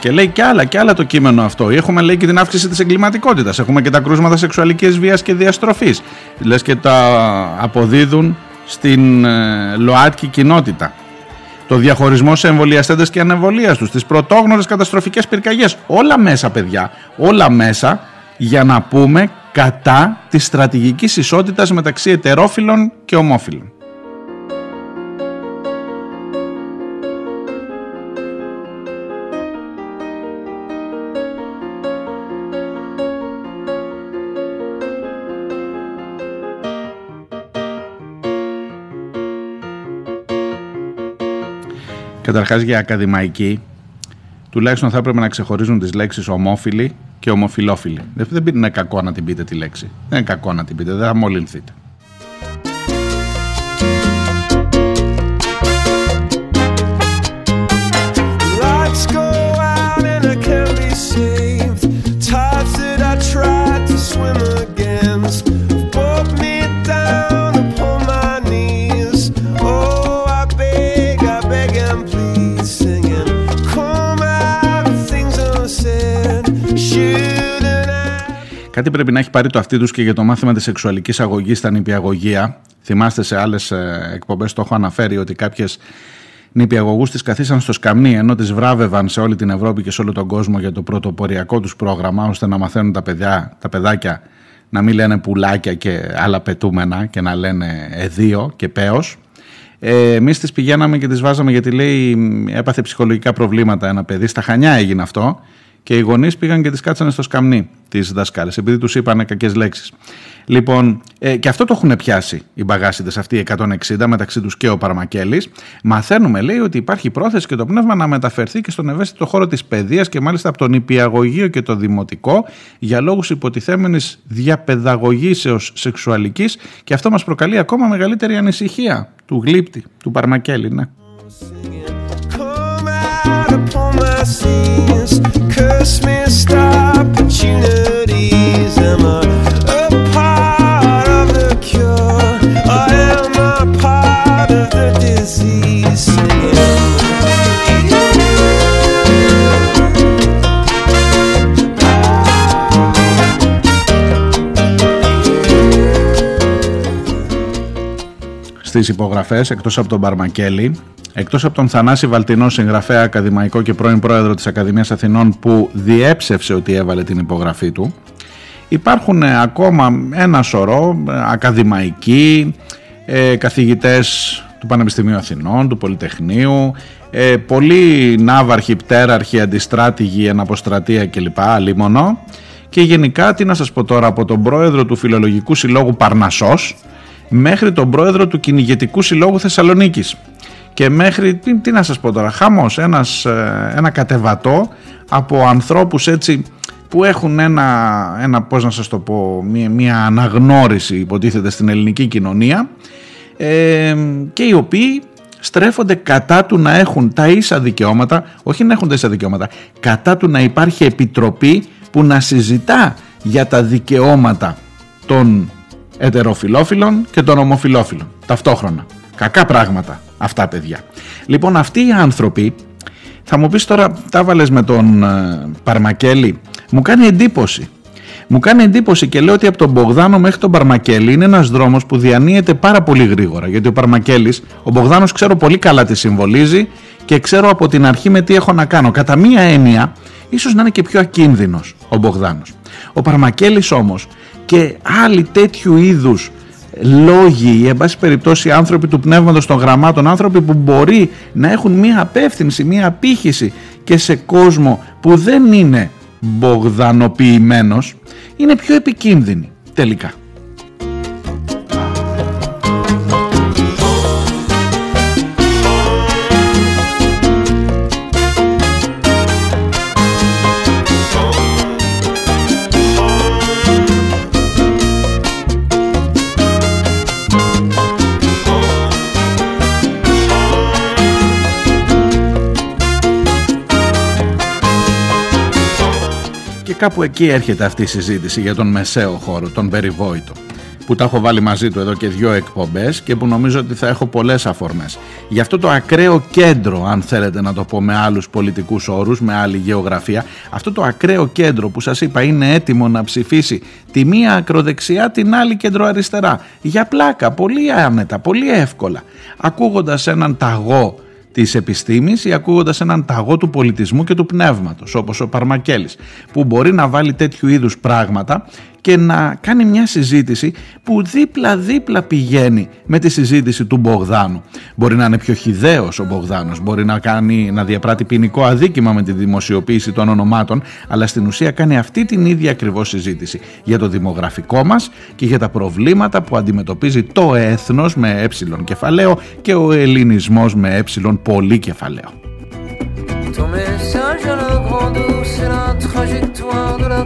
Και λέει και άλλα, και άλλα το κείμενο αυτό. Έχουμε λέει και την αύξηση της εγκληματικότητας. Έχουμε και τα κρούσματα σεξουαλικής βίας και διαστροφής. Λες και τα αποδίδουν στην ε, ΛΟΑΤΚΙ κοινότητα. Το διαχωρισμό σε εμβολιαστέντες και ανεμβολίας τους. Τις πρωτόγνωρες καταστροφικές πυρκαγιές. Όλα μέσα, παιδιά. Όλα μέσα για να πούμε κατά της στρατηγικής ισότητας μεταξύ ετερόφιλων και ομόφυλων. Καταρχάς για ακαδημαϊκή, τουλάχιστον θα έπρεπε να ξεχωρίζουν τις λέξεις ομόφιλοι και ομοφιλόφιλοι. Δεν δεν είναι κακό να την πείτε τη λέξη. Δεν είναι κακό να την πείτε, δεν θα μολυνθείτε. I? Κάτι πρέπει να έχει πάρει το αυτί τους και για το μάθημα της σεξουαλικής αγωγής στα νηπιαγωγεία. Θυμάστε σε άλλες εκπομπές το έχω αναφέρει ότι κάποιες νηπιαγωγούς τις καθίσαν στο σκαμνί ενώ τις βράβευαν σε όλη την Ευρώπη και σε όλο τον κόσμο για το πρωτοποριακό τους πρόγραμμα ώστε να μαθαίνουν τα, παιδιά, τα παιδάκια να μην λένε πουλάκια και άλλα πετούμενα και να λένε εδίο και πέος. Ε, Εμείς τις πηγαίναμε και τις βάζαμε γιατί λέει έπαθε ψυχολογικά προβλήματα ένα παιδί. Στα Χανιά έγινε αυτό και οι γονείς πήγαν και τις κάτσανε στο σκαμνί τις δασκάλες, επειδή τους είπανε κακές λέξεις. Λοιπόν, ε, και αυτό το έχουν πιάσει οι μπαγάσιδες αυτοί οι 160 μεταξύ τους και ο Παρμακέλης. Μαθαίνουμε, λέει, ότι υπάρχει πρόθεση και το πνεύμα να μεταφερθεί και στον ευαίσθητο χώρο της παιδείας και μάλιστα από τον υπηαγωγείο και το δημοτικό για λόγους υποτιθέμενης διαπαιδαγωγήσεως σεξουαλικής και αυτό μας προκαλεί ακόμα μεγαλύτερη ανησυχία του γλύπτη, του Παρμακέλη, ναι. Christmas opportunities. Am I στις υπογραφές εκτός από τον Μπαρμακέλη εκτός από τον Θανάση Βαλτινό συγγραφέα ακαδημαϊκό και πρώην πρόεδρο της Ακαδημίας Αθηνών που διέψευσε ότι έβαλε την υπογραφή του υπάρχουν ε, ακόμα ένα σωρό ε, ακαδημαϊκοί ε, καθηγητές του Πανεπιστημίου Αθηνών, του Πολυτεχνείου ε, πολλοί ναύαρχοι, πτέραρχοι, αντιστράτηγοι, εναποστρατεία κλπ. Λίμωνο και γενικά τι να σας πω τώρα από τον πρόεδρο του Φιλολογικού Συλλόγου Παρνασσός μέχρι τον πρόεδρο του Κυνηγετικού Συλλόγου Θεσσαλονίκης. Και μέχρι, τι, τι να σας πω τώρα, χαμός, ένας, ε, ένα κατεβατό από ανθρώπους έτσι που έχουν ένα, ένα πώς να σας το πω, μια, μια αναγνώριση υποτίθεται στην ελληνική κοινωνία ε, και οι οποίοι στρέφονται κατά του να έχουν τα ίσα δικαιώματα, όχι να έχουν τα ίσα δικαιώματα, κατά του να υπάρχει επιτροπή που να συζητά για τα δικαιώματα των ετεροφιλόφιλων και των ομοφιλόφιλων ταυτόχρονα. Κακά πράγματα αυτά παιδιά. Λοιπόν αυτοί οι άνθρωποι θα μου πεις τώρα τα βάλες με τον ε, Παρμακέλη μου κάνει εντύπωση μου κάνει εντύπωση και λέω ότι από τον Μπογδάνο μέχρι τον Παρμακέλη είναι ένας δρόμος που διανύεται πάρα πολύ γρήγορα. Γιατί ο Παρμακέλης, ο Μπογδάνος ξέρω πολύ καλά τι συμβολίζει και ξέρω από την αρχή με τι έχω να κάνω. Κατά μία έννοια, ίσως να είναι και πιο ακίνδυνος ο Μπογδάνος. Ο Παρμακέλης όμως και άλλοι τέτοιου είδους λόγοι ή εν πάση περιπτώσει άνθρωποι του πνεύματος των γραμμάτων, άνθρωποι που μπορεί να έχουν μία απεύθυνση, μία απήχηση και σε κόσμο που δεν είναι μπογδανοποιημένος, είναι πιο επικίνδυνοι τελικά. Κάπου εκεί έρχεται αυτή η συζήτηση για τον μεσαίο χώρο, τον περιβόητο που τα έχω βάλει μαζί του εδώ και δύο εκπομπές και που νομίζω ότι θα έχω πολλές αφορμές. Γι' αυτό το ακραίο κέντρο, αν θέλετε να το πω με άλλους πολιτικούς όρους, με άλλη γεωγραφία, αυτό το ακραίο κέντρο που σας είπα είναι έτοιμο να ψηφίσει τη μία ακροδεξιά, την άλλη κεντροαριστερά. Για πλάκα, πολύ άνετα, πολύ εύκολα. Ακούγοντας έναν ταγό της επιστήμης ή ακούγοντας έναν ταγό του πολιτισμού και του πνεύματος όπως ο Παρμακέλης που μπορεί να βάλει τέτοιου είδους πράγματα και να κάνει μια συζήτηση που δίπλα-δίπλα πηγαίνει με τη συζήτηση του Μπογδάνου. Μπορεί να είναι πιο χιδαίος ο Μπογδάνος, μπορεί να, κάνει, να διαπράττει ποινικό αδίκημα με τη δημοσιοποίηση των ονομάτων, αλλά στην ουσία κάνει αυτή την ίδια ακριβώς συζήτηση για το δημογραφικό μας και για τα προβλήματα που αντιμετωπίζει το έθνος με ε κεφαλαίο και ο ελληνισμός με ε πολύ κεφαλαίο. Ton message à la grande eau, c'est la trajectoire de la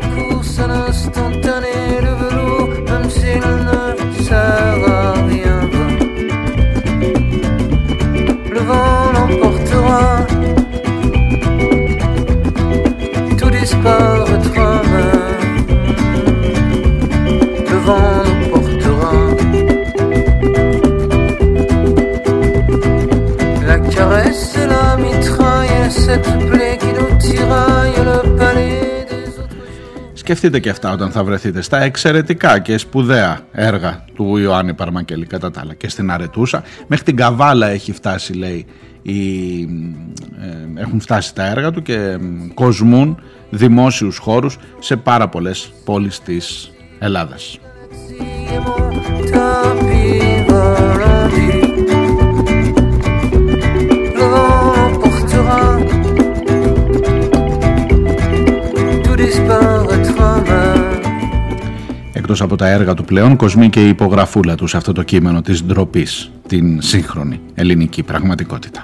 Σκεφτείτε και αυτά όταν θα βρεθείτε στα εξαιρετικά και σπουδαία έργα του Ιωάννη Παρμακελή κατά τα άλλα και στην Αρετούσα. Μέχρι την Καβάλα έχει φτάσει λέει οι, ε, έχουν φτάσει τα έργα του και ε, κοσμούν δημόσιους χώρους σε πάρα πολλές πόλεις της Ελλάδας. Εκτός από τα έργα του πλέον κοσμεί και η υπογραφούλα του σε αυτό το κείμενο της ντροπής, την σύγχρονη ελληνική πραγματικότητα.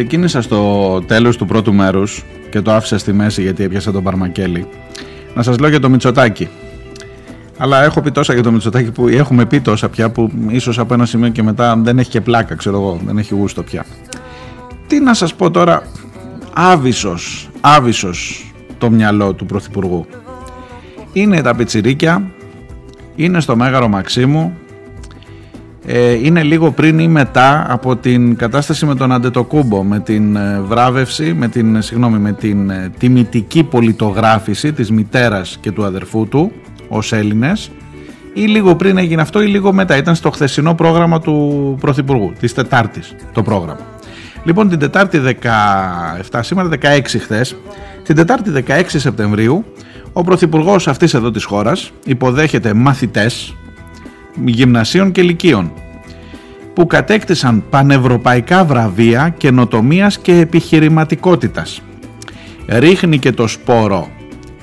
Ξεκίνησα στο τέλος του πρώτου μέρους και το άφησα στη μέση γιατί έπιασα τον Παρμακέλη να σας λέω για το Μητσοτάκι. Αλλά έχω πει τόσα για το Μητσοτάκι που έχουμε πει τόσα πια που ίσως από ένα σημείο και μετά δεν έχει και πλάκα, ξέρω εγώ, δεν έχει γούστο πια. Τι να σας πω τώρα, άβυσος, άβυσος το μυαλό του Πρωθυπουργού. Είναι τα πιτσιρίκια, είναι στο Μέγαρο Μαξίμου, ε, είναι λίγο πριν ή μετά από την κατάσταση με τον Αντετοκούμπο, με την ε, βράβευση, με την, συγγνώμη, με την ε, τιμητική πολιτογράφηση της μητέρας και του αδερφού του ως Έλληνες ή λίγο πριν έγινε αυτό ή λίγο μετά. Ήταν στο χθεσινό πρόγραμμα του Πρωθυπουργού, της Τετάρτης το πρόγραμμα. Λοιπόν την Τετάρτη 17, σήμερα 16 χθες, την Τετάρτη 16 Σεπτεμβρίου ο Πρωθυπουργός αυτής εδώ της χώρας υποδέχεται μαθητές γυμνασίων και λυκείων που κατέκτησαν πανευρωπαϊκά βραβεία καινοτομίας και επιχειρηματικότητας. Ρίχνει και το σπόρο.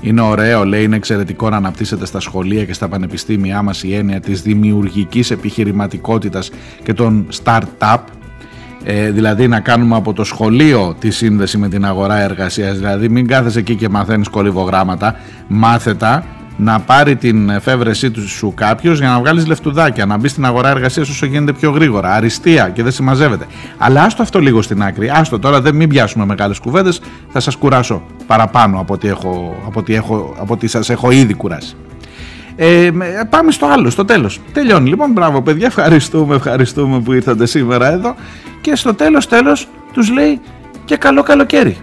Είναι ωραίο, λέει, είναι εξαιρετικό να αναπτύσσεται στα σχολεία και στα πανεπιστήμια μας η έννοια της δημιουργικής επιχειρηματικότητας και των start-up, ε, δηλαδή να κάνουμε από το σχολείο τη σύνδεση με την αγορά εργασίας, δηλαδή μην κάθεσαι εκεί και μαθαίνεις κολυβογράμματα, μάθετα να πάρει την εφεύρεσή του σου κάποιος για να βγάλεις λεφτουδάκια, να μπει στην αγορά εργασίας όσο γίνεται πιο γρήγορα. Αριστεία και δεν συμμαζεύεται. Αλλά άστο αυτό λίγο στην άκρη. Άστο τώρα, δεν μην πιάσουμε μεγάλες κουβέντες. Θα σας κουράσω παραπάνω από ό,τι, έχω, από ό,τι, έχω, από ό,τι σας έχω ήδη κουράσει. Ε, με- πάμε στο άλλο, στο τέλος. Τελειώνει. Λοιπόν, μπράβο παιδιά, ευχαριστούμε, ευχαριστούμε που ήρθατε σήμερα εδώ. Και στο τέλος, τέλος, τους λέει και καλό καλοκαίρι.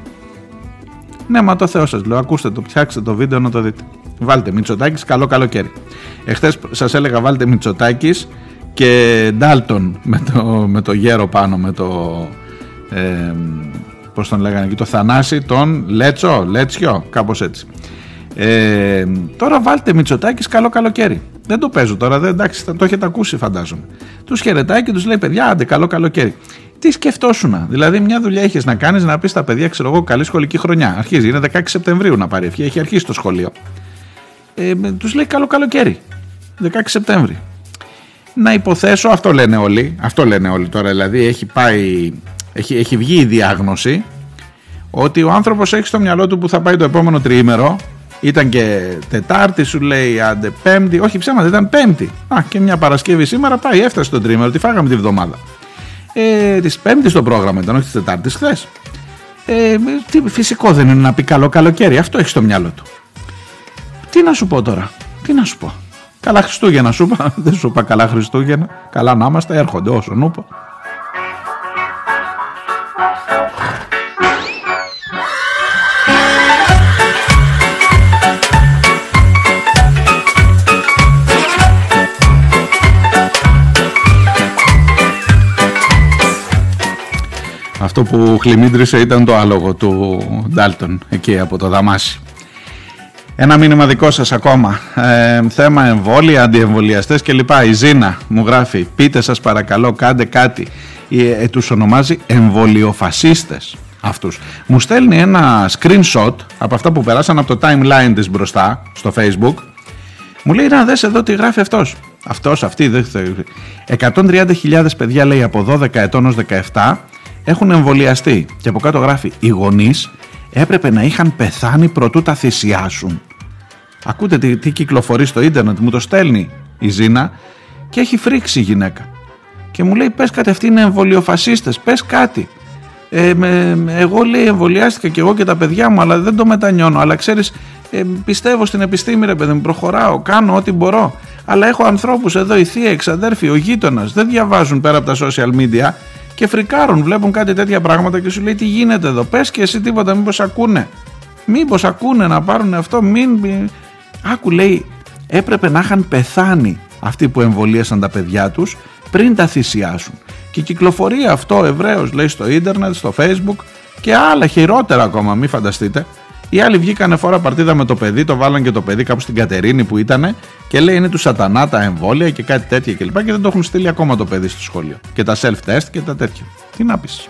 Ναι, μα το Θεό σας λέω, ακούστε το, φτιάξτε το βίντεο να το δείτε. Βάλτε Μητσοτάκης, καλό καλοκαίρι. Εχθές σας έλεγα βάλτε Μητσοτάκης και Ντάλτον με το, με το γέρο πάνω, με το... Ε, πώς τον λέγανε εκεί, το Θανάση, τον Λέτσο, Λέτσιο, κάπως έτσι. Ε, τώρα βάλτε Μητσοτάκης καλό καλοκαίρι. Δεν το παίζω τώρα, δεν, εντάξει, θα το έχετε ακούσει φαντάζομαι. Τους χαιρετάει και τους λέει: Παιδιά, άντε, καλό καλοκαίρι. Τι σκεφτόσουνα, δηλαδή μια δουλειά έχεις να κάνεις να πεις στα παιδιά, ξέρω εγώ, καλή σχολική χρονιά. Αρχίζει, είναι 16 Σεπτεμβρίου να πάρει ευχή, έχει αρχίσει το σχολείο. Ε, με- τους λέει καλό καλοκαίρι, 16 Σεπτέμβρη. Να υποθέσω, αυτό λένε όλοι, αυτό λένε όλοι τώρα, δηλαδή έχει πάει, έχει, έχει βγει η διάγνωση ότι ο άνθρωπος έχει στο μυαλό του που θα πάει το επόμενο τριήμερο ήταν και Τετάρτη, σου λέει άντε Πέμπτη. Όχι ψέματα, ήταν Πέμπτη. Α, και μια Παρασκευή σήμερα πάει, έφτασε το τρίμερο. Τι φάγαμε τη βδομάδα. Ε, της Πέμπτης το πρόγραμμα ήταν, όχι της Τετάρτης χθες. Ε, τι, φυσικό δεν είναι να πει καλό καλοκαίρι. Αυτό έχει στο μυαλό του. Τι να σου πω τώρα, τι να σου πω. Καλά Χριστούγεννα σου είπα. Δεν σου είπα καλά Χριστούγεννα. Καλά να είμαστε, έρχονται όσο νούπα. Αυτό που χλιμίντρισε ήταν το άλογο του Ντάλτον εκεί από το Δαμάσι. Ένα μήνυμα δικό σας ακόμα. Ε, θέμα εμβόλια, αντιεμβολιαστές κλπ. Η Ζήνα μου γράφει πείτε σας παρακαλώ κάντε κάτι. Ε, ε, τους ονομάζει εμβολιοφασίστες αυτούς. Μου στέλνει ένα screenshot από αυτά που περάσαν από το timeline της μπροστά στο facebook. Μου λέει να δες εδώ τι γράφει αυτός. Αυτός, αυτή. δεν θε- 130.000 παιδιά λέει από 12 ετών ως 17 έχουν εμβολιαστεί. Και από κάτω γράφει οι γονείς έπρεπε να είχαν πεθάνει προτού τα θυσιάσουν. Ακούτε τι, τι κυκλοφορεί στο ίντερνετ, μου το στέλνει η Ζήνα και έχει φρίξει η γυναίκα. Και μου λέει πες κάτι αυτοί είναι εμβολιοφασίστες, πες κάτι. Ε, με- με- εγώ λέει εμβολιάστηκα και εγώ και τα παιδιά μου αλλά δεν το μετανιώνω. Αλλά ξέρεις ε, πιστεύω στην επιστήμη ρε παιδί μου, προχωράω, κάνω ό,τι μπορώ. Αλλά έχω ανθρώπους εδώ, η θεία, η εξαδέρφη, ο γείτονας, δεν διαβάζουν πέρα από τα social media και φρικάρουν, βλέπουν κάτι τέτοια πράγματα και σου λέει τι γίνεται εδώ. Πες και εσύ τίποτα, μήπως ακούνε. Μήπως ακούνε να πάρουν αυτό, μην... μην- Άκου λέει, έπρεπε να είχαν πεθάνει αυτοί που εμβολίασαν τα παιδιά τους πριν τα θυσιάσουν. Και κυκλοφορεί αυτό ευρέως λέει στο ίντερνετ, στο facebook και άλλα χειρότερα ακόμα, μην φανταστείτε. Οι άλλοι βγήκανε φορά παρτίδα με το παιδί, το βάλαν και το παιδί κάπου στην Κατερίνη που ήταν και λέει είναι του σατανά τα εμβόλια και κάτι τέτοια κλπ. Και δεν το έχουν στείλει ακόμα το παιδί στο σχολείο. Και τα self-test και τα τέτοια. Τι να πεις.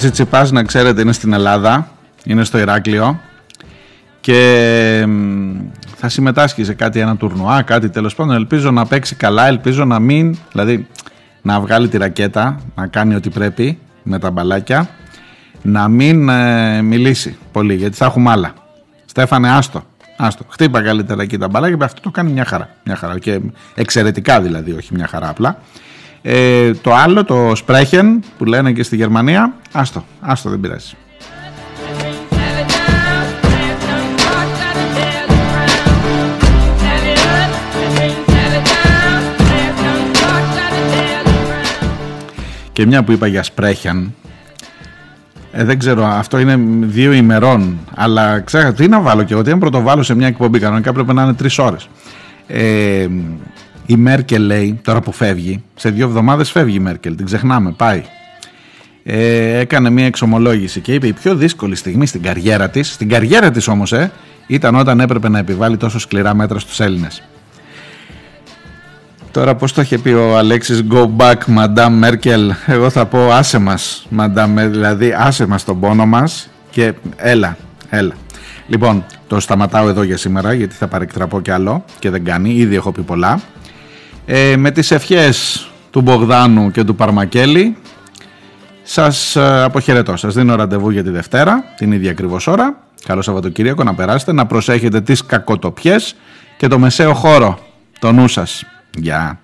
Τσιτσιπάς να ξέρετε είναι στην Ελλάδα, είναι στο Ηράκλειο και μ, θα συμμετάσχει σε κάτι ένα τουρνουά, κάτι τέλος πάντων. Ελπίζω να παίξει καλά, ελπίζω να μην, δηλαδή να βγάλει τη ρακέτα, να κάνει ό,τι πρέπει με τα μπαλάκια, να μην ε, μιλήσει πολύ γιατί θα έχουμε άλλα. Στέφανε, άστο. Άστο. Χτύπα καλύτερα εκεί τα μπαλάκια, αυτό το κάνει μια χαρά. Μια χαρά. Και εξαιρετικά δηλαδή, όχι μια χαρά απλά. Ε, το άλλο, το Sprechen που λένε και στη Γερμανία, άστο, άστο δεν πειράζει. Και μια που είπα για Sprechen, ε, δεν ξέρω, αυτό είναι δύο ημερών. Αλλά ξέχασα, τι να βάλω και εγώ. Τι να πρωτοβάλω σε μια εκπομπή. Κανονικά πρέπει να είναι τρεις ώρες. Ε, η Μέρκελ λέει, τώρα που φεύγει, σε δύο εβδομάδες φεύγει η Μέρκελ. Την ξεχνάμε, πάει. Ε, έκανε μια εξομολόγηση και είπε η πιο δύσκολη στιγμή στην καριέρα της, στην καριέρα της όμως, ε, ήταν όταν έπρεπε να επιβάλλει τόσο σκληρά μέτρα στους Έλληνες. Τώρα πώς το είχε πει ο Αλέξης Go back Madame Merkel Εγώ θα πω άσε μας Madame, Δηλαδή άσε μας τον πόνο μας Και έλα, έλα Λοιπόν, το σταματάω εδώ για σήμερα Γιατί θα παρεκτραπώ κι άλλο Και δεν κάνει, ήδη έχω πει πολλά ε, Με τις ευχές του Μπογδάνου και του Παρμακέλη Σας ε, αποχαιρετώ. Σας δίνω ραντεβού για τη Δευτέρα Την ίδια ακριβώς ώρα. Καλό Σαββατοκύριακο να περάσετε Να προσέχετε τις κακοτοπιές Και το μεσαίο χώρο Το νου σας. Γεια